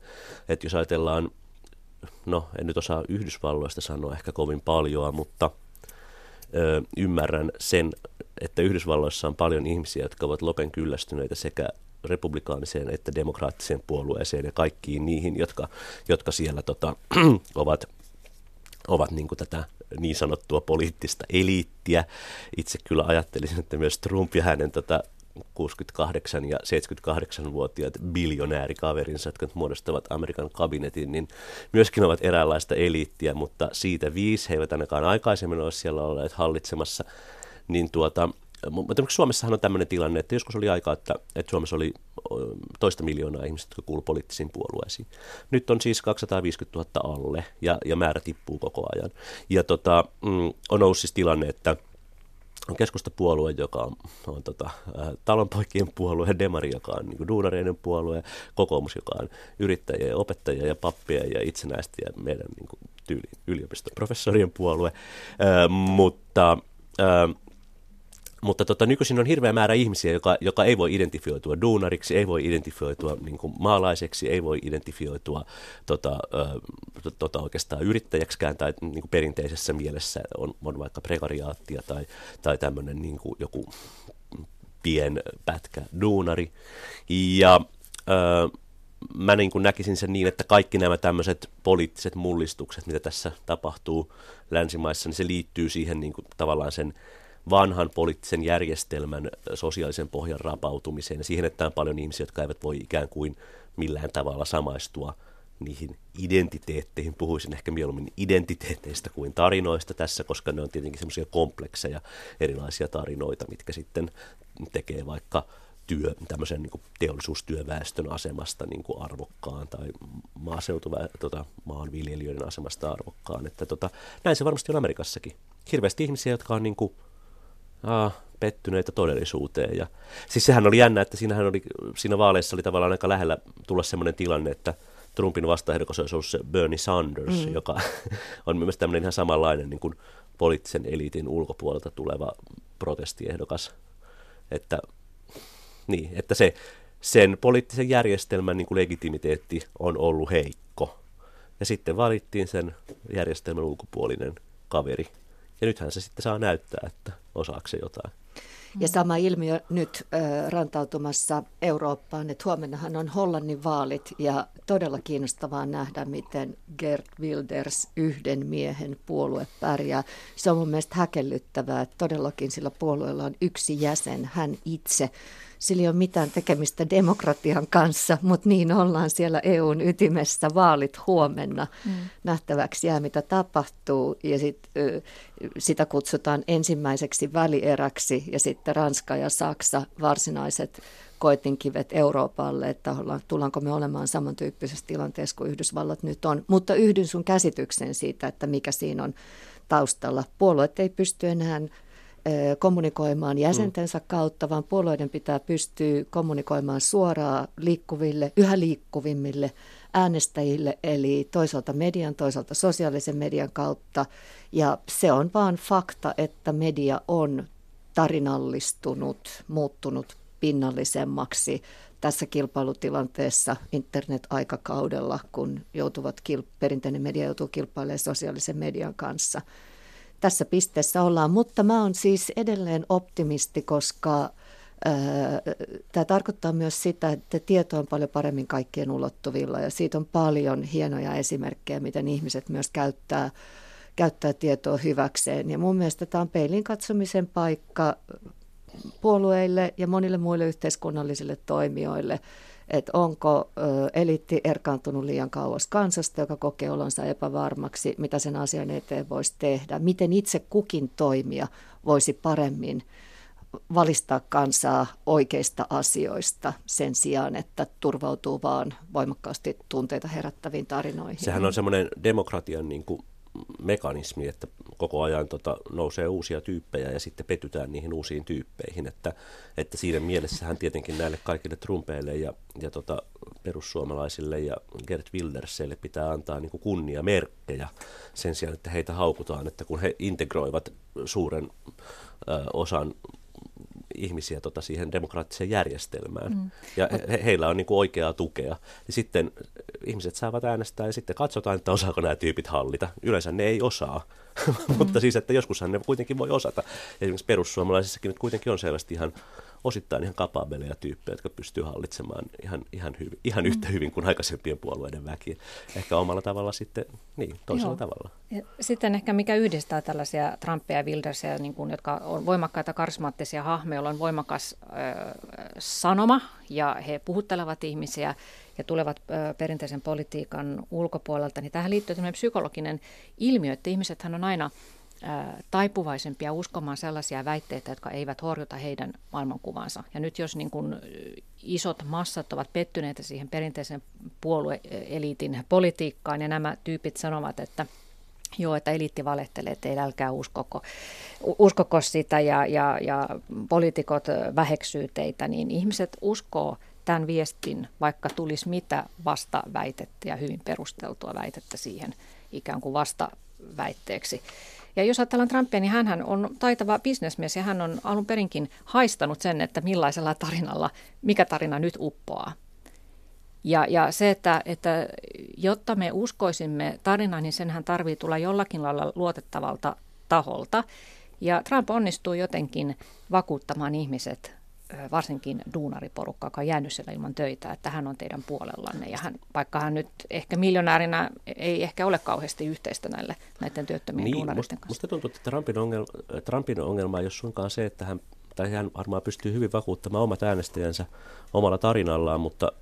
Että jos ajatellaan no en nyt osaa Yhdysvalloista sanoa ehkä kovin paljon, mutta ö, ymmärrän sen, että Yhdysvalloissa on paljon ihmisiä, jotka ovat lopen kyllästyneitä sekä republikaaniseen että demokraattiseen puolueeseen ja kaikkiin niihin, jotka, jotka siellä tota, <clears throat> ovat, ovat niin tätä niin sanottua poliittista eliittiä. Itse kyllä ajattelisin, että myös Trump ja hänen tota, 68 ja 78-vuotiaat biljonäärikaverinsa, jotka muodostavat Amerikan kabinetin, niin myöskin ovat eräänlaista eliittiä, mutta siitä viisi he eivät ainakaan aikaisemmin ole siellä olleet hallitsemassa, niin tuota, mutta Suomessahan on tämmöinen tilanne, että joskus oli aika, että, että Suomessa oli toista miljoonaa ihmistä, jotka kuuluivat poliittisiin puolueisiin. Nyt on siis 250 000 alle ja, ja määrä tippuu koko ajan. Ja tota, mm, on noussut siis tilanne, että keskustapuolue, joka on, on tota, ä, talonpoikien puolue, demari, joka on niin duunareiden puolue, kokoomus, joka on yrittäjiä ja opettajia ja pappia ja itsenäistä ja meidän niin kuin, tyyli yliopiston professorien puolue. Ä, mutta ä, mutta tota, nykyisin on hirveä määrä ihmisiä, joka, joka ei voi identifioitua duunariksi, ei voi identifioitua niin kuin maalaiseksi, ei voi identifioitua tota, ö, tota, oikeastaan yrittäjäksikään tai niin kuin perinteisessä mielessä on, on vaikka prekariaattia tai, tai tämmöinen niin kuin joku pien pätkä duunari. Ja ö, mä niin kuin näkisin sen niin, että kaikki nämä tämmöiset poliittiset mullistukset, mitä tässä tapahtuu länsimaissa, niin se liittyy siihen niin kuin, tavallaan sen vanhan poliittisen järjestelmän sosiaalisen pohjan rapautumiseen ja siihen, että on paljon ihmisiä, jotka eivät voi ikään kuin millään tavalla samaistua niihin identiteetteihin. Puhuisin ehkä mieluummin identiteetteistä kuin tarinoista tässä, koska ne on tietenkin semmoisia komplekseja erilaisia tarinoita, mitkä sitten tekee vaikka työ, tämmöisen niin teollisuustyöväestön asemasta niin kuin arvokkaan tai maaseutuva, tota, maanviljelijöiden asemasta arvokkaan. Että, tota, näin se varmasti on Amerikassakin. Hirveästi ihmisiä, jotka on niin kuin, ah, pettyneitä todellisuuteen. Ja, siis sehän oli jännä, että siinähän oli, siinä vaaleissa oli tavallaan aika lähellä tulla sellainen tilanne, että Trumpin vastaehdokas olisi ollut se Bernie Sanders, mm. joka <laughs> on myös tämmöinen ihan samanlainen niin kuin poliittisen eliitin ulkopuolelta tuleva protestiehdokas. Että, niin, että se, sen poliittisen järjestelmän niin kuin legitimiteetti on ollut heikko. Ja sitten valittiin sen järjestelmän ulkopuolinen kaveri. Ja nythän se sitten saa näyttää, että osaako se jotain. Ja sama ilmiö nyt rantautumassa Eurooppaan, että huomennahan on Hollannin vaalit ja todella kiinnostavaa nähdä, miten Gert Wilders yhden miehen puolue pärjää. Se on mun mielestä häkellyttävää, että todellakin sillä puolueella on yksi jäsen, hän itse sillä ei ole mitään tekemistä demokratian kanssa, mutta niin ollaan siellä EUn ytimessä vaalit huomenna. Mm. Nähtäväksi jää, mitä tapahtuu ja sit, sitä kutsutaan ensimmäiseksi välieräksi ja sitten Ranska ja Saksa varsinaiset koetinkivet Euroopalle, että ollaan, tullaanko me olemaan samantyyppisessä tilanteessa kuin Yhdysvallat nyt on. Mutta yhdyn sun käsityksen siitä, että mikä siinä on taustalla. Puolueet ei pysty enää kommunikoimaan jäsentensä kautta, vaan puolueiden pitää pystyä kommunikoimaan suoraan liikkuville, yhä liikkuvimmille äänestäjille, eli toisaalta median, toisaalta sosiaalisen median kautta. Ja se on vaan fakta, että media on tarinallistunut, muuttunut pinnallisemmaksi tässä kilpailutilanteessa internet-aikakaudella, kun joutuvat, perinteinen media joutuu kilpailemaan sosiaalisen median kanssa – tässä pisteessä ollaan, mutta mä oon siis edelleen optimisti, koska Tämä tarkoittaa myös sitä, että tieto on paljon paremmin kaikkien ulottuvilla ja siitä on paljon hienoja esimerkkejä, miten ihmiset myös käyttää, käyttää tietoa hyväkseen. Ja mun mielestä tämä on peilin katsomisen paikka puolueille ja monille muille yhteiskunnallisille toimijoille – että onko eliitti erkaantunut liian kauas kansasta, joka kokee olonsa epävarmaksi, mitä sen asian eteen voisi tehdä, miten itse kukin toimija voisi paremmin valistaa kansaa oikeista asioista sen sijaan, että turvautuu vaan voimakkaasti tunteita herättäviin tarinoihin. Sehän on semmoinen demokratian niin kuin mekanismi, että koko ajan tota, nousee uusia tyyppejä ja sitten petytään niihin uusiin tyyppeihin. Että, että siinä mielessähän tietenkin näille kaikille trumpeille ja, ja tota, perussuomalaisille ja Gert Wildersille pitää antaa niin kunnia merkkejä sen sijaan, että heitä haukutaan, että kun he integroivat suuren ö, osan ihmisiä tota, siihen demokraattiseen järjestelmään. Mm. Ja he, heillä on niin kuin oikeaa tukea. Ja sitten ihmiset saavat äänestää ja sitten katsotaan, että osaako nämä tyypit hallita. Yleensä ne ei osaa, <laughs> mm. mutta siis, että joskushan ne kuitenkin voi osata. Esimerkiksi perussuomalaisissakin nyt kuitenkin on selvästi ihan osittain ihan kapabeleja tyyppejä, jotka pystyy hallitsemaan ihan, ihan, hyvin, ihan yhtä mm. hyvin kuin aikaisempien puolueiden väki. Ehkä omalla tavalla sitten, niin, toisella Joo. tavalla. Ja sitten ehkä mikä yhdistää tällaisia Trumpia ja Wildersia, niin kuin, jotka on voimakkaita karismaattisia hahmoja, joilla on voimakas ö, sanoma ja he puhuttelevat ihmisiä ja tulevat ö, perinteisen politiikan ulkopuolelta, niin tähän liittyy psykologinen ilmiö, että ihmisethän on aina – taipuvaisempia uskomaan sellaisia väitteitä, jotka eivät horjuta heidän maailmankuvansa. Ja nyt jos niin kuin isot massat ovat pettyneitä siihen perinteisen puolueeliitin politiikkaan ja nämä tyypit sanovat, että Joo, että eliitti valehtelee, että ei älkää uskoko, uskoko sitä ja, ja, ja poliitikot väheksyy teitä, niin ihmiset uskoo tämän viestin, vaikka tulisi mitä vastaväitettä ja hyvin perusteltua väitettä siihen ikään kuin vastaväitteeksi. Ja jos ajatellaan Trumpia, niin hän on taitava bisnesmies ja hän on alun perinkin haistanut sen, että millaisella tarinalla, mikä tarina nyt uppoaa. Ja, ja se, että, että jotta me uskoisimme tarinaan, niin senhän tarvii tulla jollakin lailla luotettavalta taholta. Ja Trump onnistuu jotenkin vakuuttamaan ihmiset varsinkin duunariporukka, joka on jäänyt siellä ilman töitä, että hän on teidän puolellanne. Ja hän, vaikka hän nyt ehkä miljonäärinä ei ehkä ole kauheasti yhteistä näille näiden työttömien niin, duunaristen kanssa. Musta tuntuu, että Trumpin ongelma, Trumpin ongelma ei ole suinkaan se, että hän, tai hän varmaan pystyy hyvin vakuuttamaan omat äänestäjänsä omalla tarinallaan, mutta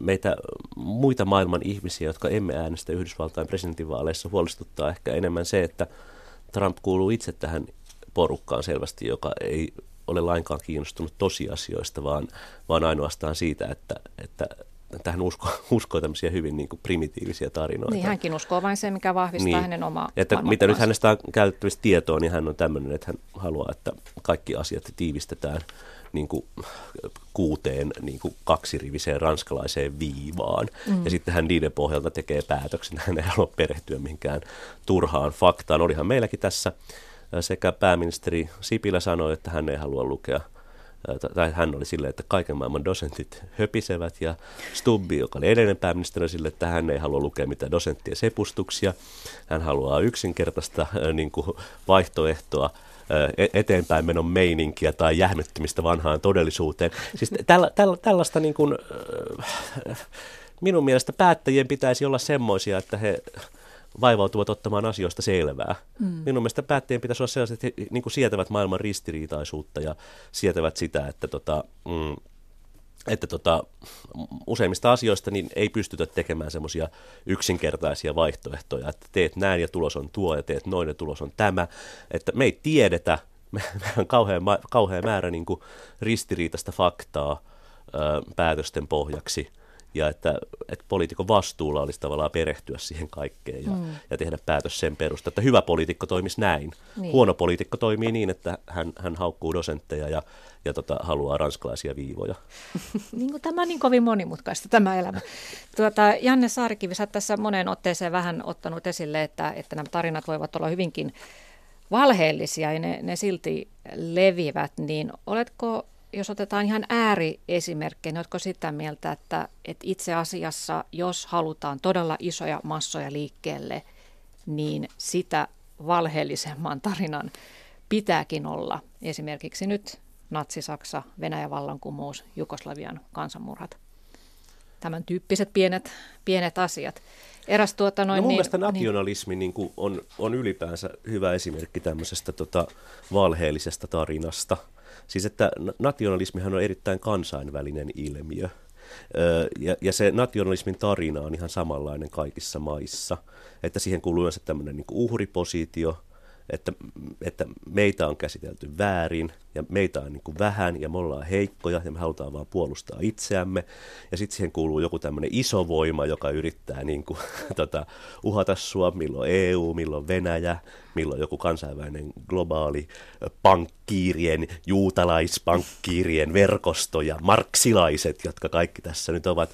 meitä muita maailman ihmisiä, jotka emme äänestä Yhdysvaltain presidentinvaaleissa, huolestuttaa ehkä enemmän se, että Trump kuuluu itse tähän porukkaan selvästi, joka ei ole lainkaan kiinnostunut tosiasioista, vaan, vaan ainoastaan siitä, että, että tähän uskoo, uskoo tämmöisiä hyvin niin kuin primitiivisiä tarinoita. Niin, hänkin uskoo vain se, mikä vahvistaa niin, hänen omaa että Mitä nyt hänestä on käytettävissä tietoa, niin hän on tämmöinen, että hän haluaa, että kaikki asiat tiivistetään niin kuin kuuteen niin kuin kaksiriviseen ranskalaiseen viivaan. Mm. Ja sitten hän niiden pohjalta tekee päätöksen. Hän ei halua perehtyä mihinkään turhaan faktaan. Olihan meilläkin tässä sekä pääministeri Sipilä sanoi, että hän ei halua lukea tai hän oli silleen, että kaiken maailman dosentit höpisevät, ja Stubbi, joka oli edellinen pääministeri, sille, että hän ei halua lukea mitään dosenttien sepustuksia. Hän haluaa yksinkertaista niin kuin vaihtoehtoa e-, eteenpäin menon meininkiä tai jähmettymistä vanhaan todellisuuteen. Siis tällä, tällä, tällaista niin kuin, minun mielestä päättäjien pitäisi olla semmoisia, että he vaivautuvat ottamaan asioista selvää. Mm. Minun mielestä päättäjien pitäisi olla sellaiset, että he niin kuin sietävät maailman ristiriitaisuutta ja sietävät sitä, että, tota, mm, että tota, useimmista asioista niin ei pystytä tekemään semmoisia yksinkertaisia vaihtoehtoja, että teet näin ja tulos on tuo ja teet noin ja tulos on tämä. Että me ei tiedetä, <laughs> meillä on kauhean, kauhean määrä niin kuin ristiriitaista faktaa ö, päätösten pohjaksi – ja että, että poliitikon vastuulla olisi tavallaan perehtyä siihen kaikkeen ja, mm. ja tehdä päätös sen perusta, että hyvä poliitikko toimisi näin. Niin. Huono poliitikko toimii niin, että hän, hän haukkuu dosentteja ja, ja tota, haluaa ranskalaisia viivoja. <laughs> niin kuin tämä on niin kovin monimutkaista tämä elämä. Tuota, Janne Saarikivi, sä tässä moneen otteeseen vähän ottanut esille, että, että nämä tarinat voivat olla hyvinkin valheellisia ja ne, ne silti levivät, niin oletko jos otetaan ihan ääriesimerkkejä, niin oletko sitä mieltä, että, että itse asiassa, jos halutaan todella isoja massoja liikkeelle, niin sitä valheellisemman tarinan pitääkin olla. Esimerkiksi nyt Natsi-Saksa, Venäjän vallankumous, Jugoslavian kansanmurhat. Tämän tyyppiset pienet, pienet asiat. Eräs tuota noin, no mun niin, mielestä niin- nationalismi niin, niin on, on ylipäänsä hyvä esimerkki tämmöisestä tota, valheellisesta tarinasta – Siis että nationalismihan on erittäin kansainvälinen ilmiö. Ja, ja se nationalismin tarina on ihan samanlainen kaikissa maissa. Että siihen kuuluu yleensä tämmöinen niin uhripositio, että, että meitä on käsitelty väärin ja meitä on niin kuin vähän ja me ollaan heikkoja ja me halutaan vaan puolustaa itseämme. Ja sitten siihen kuuluu joku tämmöinen iso voima, joka yrittää niin kuin, <laughs> tota, uhata sua, milloin EU, milloin Venäjä, milloin joku kansainvälinen globaali pankkiirien, juutalaispankkiirien verkosto ja marksilaiset, jotka kaikki tässä nyt ovat.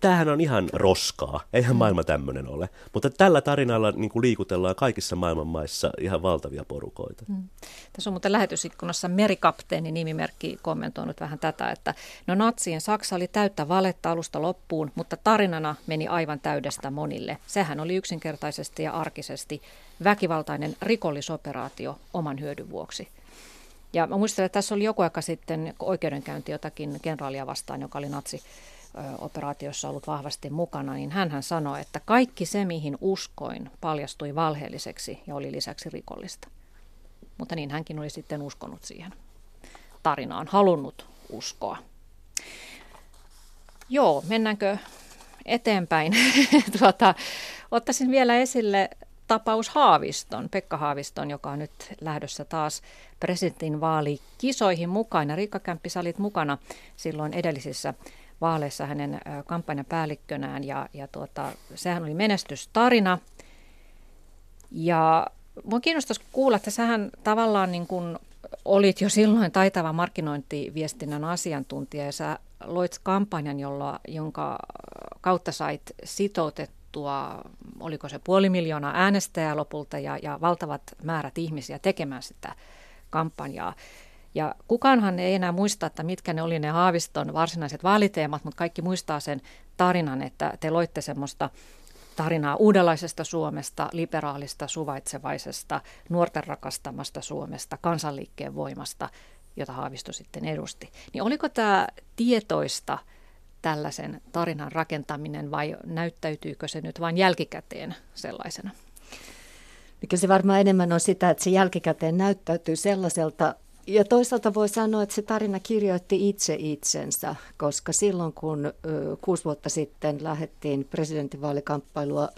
Tämähän on ihan roskaa, eihän maailma tämmöinen ole. Mutta tällä tarinalla niin kuin liikutellaan kaikissa maailman maissa ihan valtavia porukoita. Mm. Tässä on muuten lähetysikkunassa merikapteeni nimimerkki kommentoinut vähän tätä, että no natsien Saksa oli täyttä valetta alusta loppuun, mutta tarinana meni aivan täydestä monille. Sehän oli yksinkertaisesti ja arkisesti väkivaltainen rikollisoperaatio oman hyödyn vuoksi. Ja mä muistelen, että tässä oli joku aika sitten oikeudenkäynti jotakin kenraalia vastaan, joka oli natsi operaatiossa ollut vahvasti mukana, niin hän sanoi, että kaikki se, mihin uskoin, paljastui valheelliseksi ja oli lisäksi rikollista. Mutta niin hänkin oli sitten uskonut siihen tarinaan, halunnut uskoa. Joo, mennäänkö eteenpäin? <laughs> tuota, ottaisin vielä esille tapaus Haaviston, Pekka Haaviston, joka on nyt lähdössä taas presidentin vaalikisoihin mukaan. Riikka Kämppi, olit mukana silloin edellisissä vaaleissa hänen kampanjapäällikkönään ja, ja tuota, sehän oli menestystarina. Ja minua kiinnostaisi kuulla, että sähän tavallaan niin kuin olit jo silloin taitava markkinointiviestinnän asiantuntija ja sä loit kampanjan, jolla, jonka kautta sait sitoutettua, oliko se puoli miljoonaa äänestäjää lopulta ja, ja valtavat määrät ihmisiä tekemään sitä kampanjaa. Ja kukaanhan ei enää muista, että mitkä ne oli ne Haaviston varsinaiset vaaliteemat, mutta kaikki muistaa sen tarinan, että te loitte semmoista tarinaa uudenlaisesta Suomesta, liberaalista, suvaitsevaisesta, nuorten rakastamasta Suomesta, kansanliikkeen voimasta, jota Haavisto sitten edusti. Niin oliko tämä tietoista tällaisen tarinan rakentaminen vai näyttäytyykö se nyt vain jälkikäteen sellaisena? Mikä se varmaan enemmän on sitä, että se jälkikäteen näyttäytyy sellaiselta ja toisaalta voi sanoa, että se tarina kirjoitti itse itsensä, koska silloin kun ö, kuusi vuotta sitten lähdettiin presidentinvaalikamppailua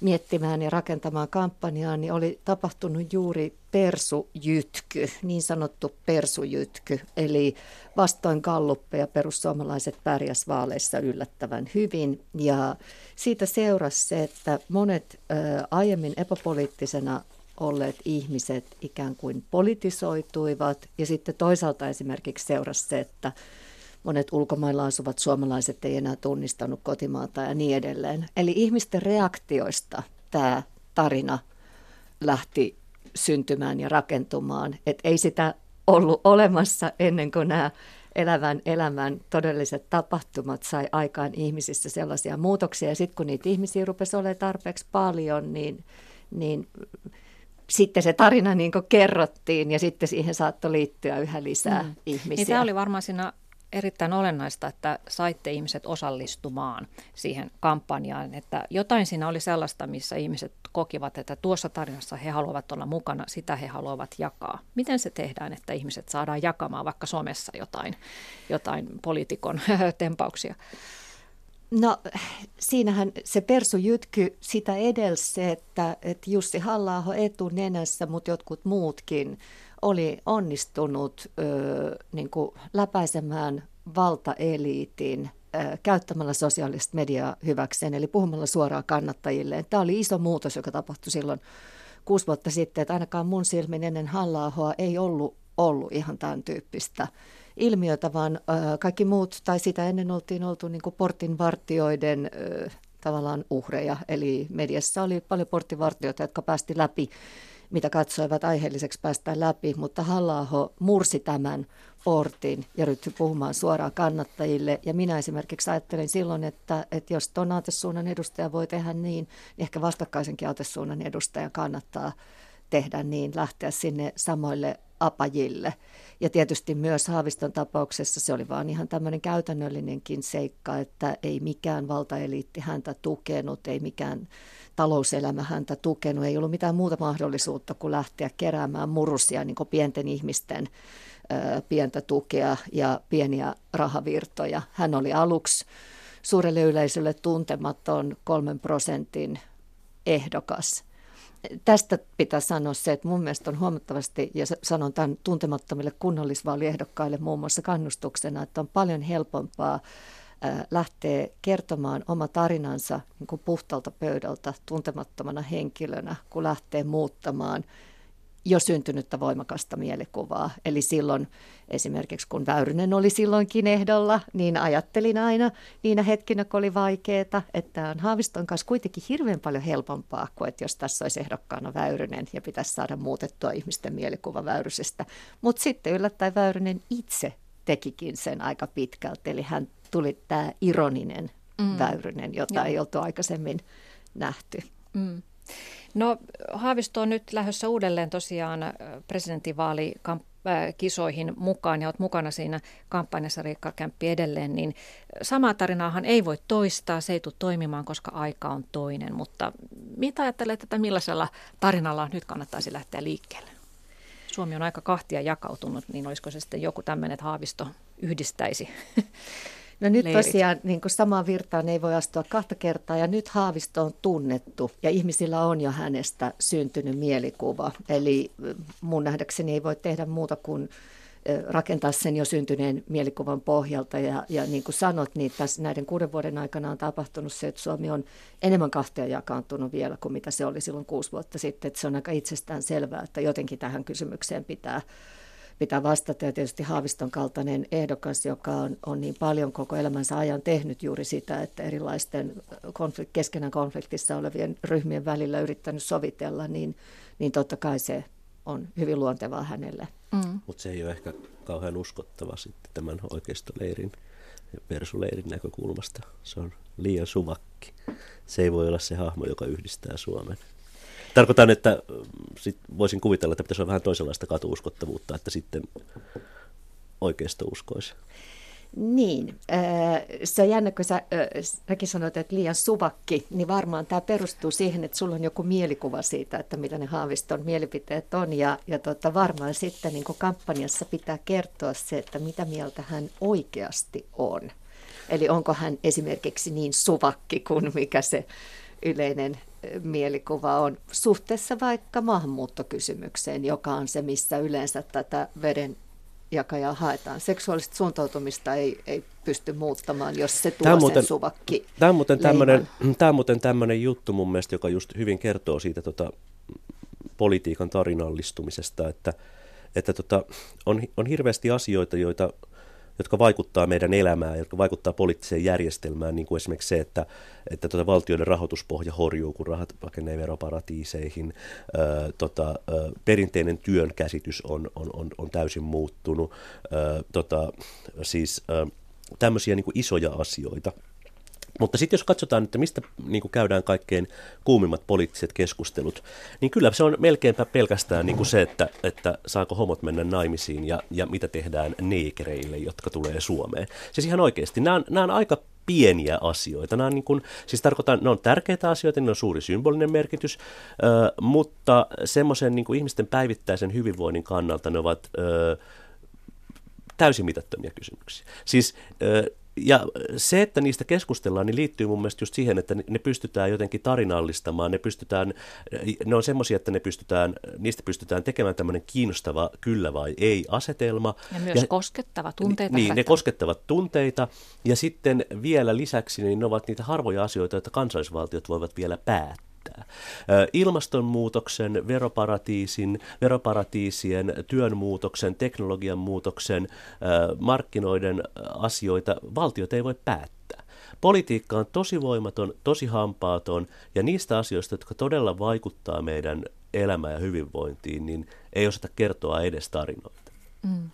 miettimään ja rakentamaan kampanjaa, niin oli tapahtunut juuri persujytky, niin sanottu persujytky. Eli vastoin galluppeja perussuomalaiset pärjäs vaaleissa yllättävän hyvin. Ja siitä seurasi se, että monet ö, aiemmin epäpoliittisena olleet ihmiset ikään kuin politisoituivat ja sitten toisaalta esimerkiksi seurasi se, että monet ulkomailla asuvat suomalaiset ei enää tunnistanut kotimaata ja niin edelleen. Eli ihmisten reaktioista tämä tarina lähti syntymään ja rakentumaan. Et ei sitä ollut olemassa ennen kuin nämä elävän elämän todelliset tapahtumat sai aikaan ihmisissä sellaisia muutoksia. Ja sitten kun niitä ihmisiä rupesi olemaan tarpeeksi paljon, niin, niin sitten se tarina niin kerrottiin ja sitten siihen saattoi liittyä yhä lisää mm. ihmisiä. Niin tämä oli varmaan siinä erittäin olennaista, että saitte ihmiset osallistumaan siihen kampanjaan, että jotain siinä oli sellaista, missä ihmiset kokivat, että tuossa tarinassa he haluavat olla mukana, sitä he haluavat jakaa. Miten se tehdään, että ihmiset saadaan jakamaan vaikka somessa jotain, jotain poliitikon <laughs> tempauksia? No siinähän se persujytky sitä edelsi se, että, että Jussi halla etunenässä, mutta jotkut muutkin oli onnistunut ö, niin kuin läpäisemään valtaeliitin ö, käyttämällä sosiaalista mediaa hyväkseen, eli puhumalla suoraan kannattajille. Tämä oli iso muutos, joka tapahtui silloin kuusi vuotta sitten, että ainakaan mun silmin ennen halla ei ollut ollut ihan tämän tyyppistä ilmiötä, vaan kaikki muut, tai sitä ennen oltiin oltu niin portinvartioiden tavallaan uhreja, eli mediassa oli paljon portinvartioita, jotka päästi läpi mitä katsoivat aiheelliseksi päästä läpi, mutta halla mursi tämän portin ja ryhtyi puhumaan suoraan kannattajille. Ja minä esimerkiksi ajattelin silloin, että, että jos tuon aatesuunnan edustaja voi tehdä niin, niin ehkä vastakkaisenkin aatesuunnan edustajan kannattaa tehdä niin, lähteä sinne samoille apajille. Ja tietysti myös Haaviston tapauksessa se oli vaan ihan tämmöinen käytännöllinenkin seikka, että ei mikään valtaeliitti häntä tukenut, ei mikään talouselämä häntä tukenut. Ei ollut mitään muuta mahdollisuutta kuin lähteä keräämään murusia niin kuin pienten ihmisten ö, pientä tukea ja pieniä rahavirtoja. Hän oli aluksi suurelle yleisölle tuntematon kolmen prosentin ehdokas. Tästä pitää sanoa se, että mun mielestä on huomattavasti, ja sanon tämän tuntemattomille kunnallisvaaliehdokkaille muun muassa kannustuksena, että on paljon helpompaa lähtee kertomaan oma tarinansa niin kuin puhtalta pöydältä tuntemattomana henkilönä, kun lähtee muuttamaan jo syntynyttä voimakasta mielikuvaa. Eli silloin esimerkiksi kun Väyrynen oli silloinkin ehdolla, niin ajattelin aina niinä hetkinä, kun oli vaikeaa, että on Haaviston kanssa kuitenkin hirveän paljon helpompaa kuin että jos tässä olisi ehdokkaana Väyrynen ja pitäisi saada muutettua ihmisten mielikuva Väyrysestä. Mutta sitten yllättäen Väyrynen itse tekikin sen aika pitkälti, eli hän tuli tämä ironinen mm. Väyrynen, jota Joo. ei oltu aikaisemmin nähty. Mm. No Haavisto on nyt lähdössä uudelleen tosiaan presidentinvaalikisoihin mukaan ja olet mukana siinä kampanjassa Riikka Kämppi edelleen, niin samaa tarinaahan ei voi toistaa, se ei tule toimimaan, koska aika on toinen, mutta mitä ajattelet, että millaisella tarinalla nyt kannattaisi lähteä liikkeelle? Suomi on aika kahtia jakautunut, niin olisiko se sitten joku tämmöinen, että Haavisto yhdistäisi No nyt leirit. tosiaan niin kuin samaan virtaan ei voi astua kahta kertaa ja nyt Haavisto on tunnettu ja ihmisillä on jo hänestä syntynyt mielikuva. Eli mun nähdäkseni ei voi tehdä muuta kuin rakentaa sen jo syntyneen mielikuvan pohjalta. Ja, ja niin kuin sanot, niin tässä näiden kuuden vuoden aikana on tapahtunut se, että Suomi on enemmän kahtia jakaantunut vielä kuin mitä se oli silloin kuusi vuotta sitten. Että se on aika itsestään selvää, että jotenkin tähän kysymykseen pitää pitää vastata. Ja tietysti Haaviston kaltainen ehdokas, joka on, on niin paljon koko elämänsä ajan tehnyt juuri sitä, että erilaisten konflikt, keskenään konfliktissa olevien ryhmien välillä yrittänyt sovitella, niin, niin totta kai se on hyvin luontevaa hänelle. Mm. Mutta se ei ole ehkä kauhean uskottava sitten tämän oikeistoleirin ja persuleirin näkökulmasta. Se on liian suvakki. Se ei voi olla se hahmo, joka yhdistää Suomen. Tarkoitan, että mm, sit voisin kuvitella, että pitäisi olla vähän toisenlaista katuuskottavuutta, että sitten oikeisto uskoisi. Niin, äh, se on jännä, kun sä, säkin sanoit, että liian suvakki, niin varmaan tämä perustuu siihen, että sulla on joku mielikuva siitä, että mitä ne Haaviston mielipiteet on. Ja, ja tota, varmaan sitten niin kampanjassa pitää kertoa se, että mitä mieltä hän oikeasti on. Eli onko hän esimerkiksi niin suvakki kuin mikä se yleinen mielikuva on suhteessa vaikka maahanmuuttokysymykseen, joka on se, missä yleensä tätä veden jakajaa haetaan. Seksuaalista suuntautumista ei, ei pysty muuttamaan, jos se tuo tämä muuten, sen suvakki Tämä on muuten tämmöinen, tämä on muuten tämmöinen juttu mun mielestä, joka just hyvin kertoo siitä tota, politiikan tarinallistumisesta, että, että tota, on, on hirveästi asioita, joita jotka vaikuttaa meidän elämään, jotka vaikuttaa poliittiseen järjestelmään, niin kuin esimerkiksi se, että, että tuota valtioiden rahoituspohja horjuu, kun rahat pakenee veroparatiiseihin. Ö, tota, ö, perinteinen työn käsitys on, on, on, on täysin muuttunut. Ö, tota, siis ö, tämmöisiä niin kuin isoja asioita. Mutta sitten jos katsotaan, että mistä niin kuin käydään kaikkein kuumimmat poliittiset keskustelut, niin kyllä se on melkeinpä pelkästään niin kuin se, että, että saako homot mennä naimisiin ja, ja mitä tehdään neekereille, jotka tulee Suomeen. Siis ihan oikeasti, nämä on, nämä on aika pieniä asioita. Nämä on, niin kuin, siis tarkoitan, ne on tärkeitä asioita, ne on suuri symbolinen merkitys, mutta semmoisen niin kuin ihmisten päivittäisen hyvinvoinnin kannalta ne ovat täysin mitättömiä kysymyksiä. Siis ja se, että niistä keskustellaan, niin liittyy mun mielestä just siihen, että ne pystytään jotenkin tarinallistamaan, ne, pystytään, ne on semmoisia, että ne pystytään, niistä pystytään tekemään tämmöinen kiinnostava kyllä vai ei asetelma. Ja myös ja, koskettava tunteita. Niin, ne koskettavat tunteita ja sitten vielä lisäksi niin ne ovat niitä harvoja asioita, että kansallisvaltiot voivat vielä päättää riittää. Ilmastonmuutoksen, veroparatiisin, veroparatiisien, työn muutoksen, teknologian muutoksen, markkinoiden asioita valtiot ei voi päättää. Politiikka on tosi voimaton, tosi hampaaton ja niistä asioista, jotka todella vaikuttaa meidän elämään ja hyvinvointiin, niin ei osata kertoa edes tarinoita. Mm.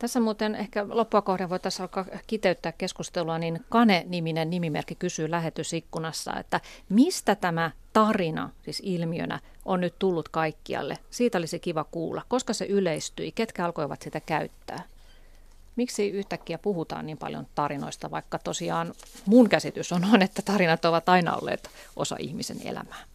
Tässä muuten ehkä loppua kohden voitaisiin alkaa kiteyttää keskustelua, niin Kane-niminen nimimerkki kysyy lähetysikkunassa, että mistä tämä tarina, siis ilmiönä, on nyt tullut kaikkialle. Siitä olisi kiva kuulla. Koska se yleistyi, ketkä alkoivat sitä käyttää? Miksi yhtäkkiä puhutaan niin paljon tarinoista, vaikka tosiaan mun käsitys on, että tarinat ovat aina olleet osa ihmisen elämää?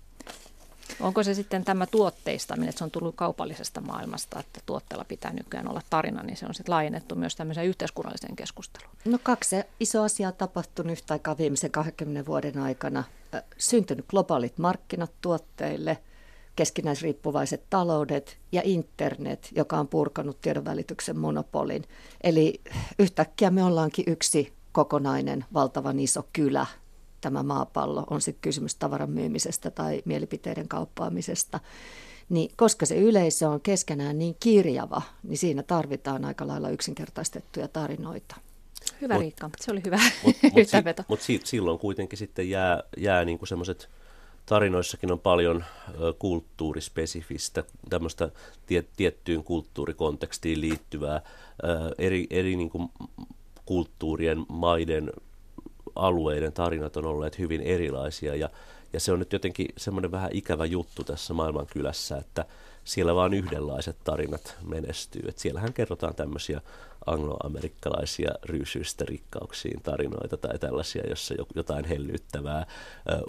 Onko se sitten tämä tuotteistaminen, että se on tullut kaupallisesta maailmasta, että tuotteella pitää nykyään olla tarina, niin se on sitten laajennettu myös tämmöiseen yhteiskunnalliseen keskusteluun? No kaksi iso asiaa tapahtunut yhtä aikaa viimeisen 20 vuoden aikana. Syntynyt globaalit markkinat tuotteille, keskinäisriippuvaiset taloudet ja internet, joka on purkanut tiedonvälityksen monopolin. Eli yhtäkkiä me ollaankin yksi kokonainen valtavan iso kylä tämä maapallo, on sitten kysymys tavaran myymisestä tai mielipiteiden kauppaamisesta, niin koska se yleisö on keskenään niin kirjava, niin siinä tarvitaan aika lailla yksinkertaistettuja tarinoita. Hyvä mut, Riikka, se oli hyvä Mutta mut, <laughs> mut si, silloin kuitenkin sitten jää, jää niinku semmoiset, tarinoissakin on paljon ö, kulttuurispesifistä, tämmöistä tie, tiettyyn kulttuurikontekstiin liittyvää, ö, eri, eri niinku kulttuurien, maiden alueiden tarinat on olleet hyvin erilaisia ja, ja se on nyt jotenkin semmoinen vähän ikävä juttu tässä maailmankylässä, että siellä vaan yhdenlaiset tarinat menestyy. Et siellähän kerrotaan tämmöisiä angloamerikkalaisia ryysyistä rikkauksiin tarinoita tai tällaisia, jossa jotain hellyttävää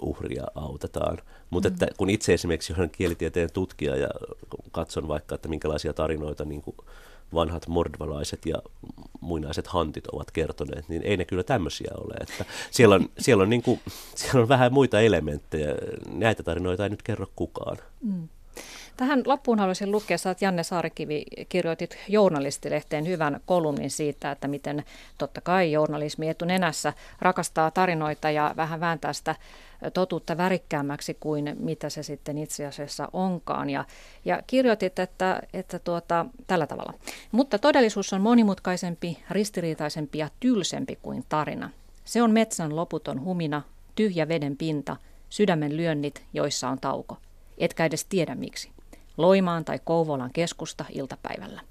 uhria autetaan. Mutta mm. kun itse esimerkiksi olen kielitieteen tutkija ja katson vaikka, että minkälaisia tarinoita niin kuin vanhat mordvalaiset ja muinaiset hantit ovat kertoneet, niin ei ne kyllä tämmöisiä ole. Että siellä, on, siellä, on niin kuin, siellä on vähän muita elementtejä. Näitä tarinoita ei nyt kerro kukaan. Mm. Tähän loppuun haluaisin lukea, että Janne Saarikivi kirjoitit journalistilehteen hyvän kolumnin siitä, että miten totta kai journalismi etunenässä rakastaa tarinoita ja vähän vääntää sitä totuutta värikkäämmäksi kuin mitä se sitten itse asiassa onkaan. Ja, ja kirjoitit, että, että tuota, tällä tavalla. Mutta todellisuus on monimutkaisempi, ristiriitaisempi ja tylsempi kuin tarina. Se on metsän loputon humina, tyhjä veden pinta, sydämen lyönnit, joissa on tauko. Etkä edes tiedä miksi. Loimaan tai Kouvolan keskusta iltapäivällä.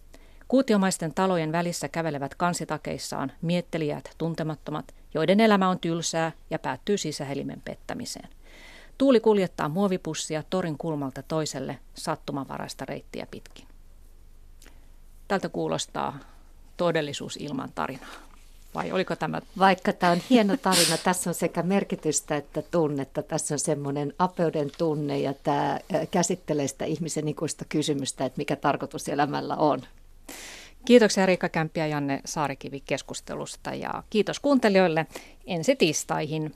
Kuutiomaisten talojen välissä kävelevät kansitakeissaan miettelijät tuntemattomat, joiden elämä on tylsää ja päättyy sisähelimen pettämiseen. Tuuli kuljettaa muovipussia torin kulmalta toiselle sattumanvaraista reittiä pitkin. Tältä kuulostaa todellisuus ilman tarinaa. Vai oliko tämä? Vaikka tämä on hieno tarina, tässä on sekä merkitystä että tunnetta. Tässä on semmoinen apeuden tunne ja tämä käsittelee sitä ihmisen ikuista kysymystä, että mikä tarkoitus elämällä on. Kiitoksia Riikka Kämpi ja Janne Saarikivi keskustelusta ja kiitos kuuntelijoille ensi tiistaihin.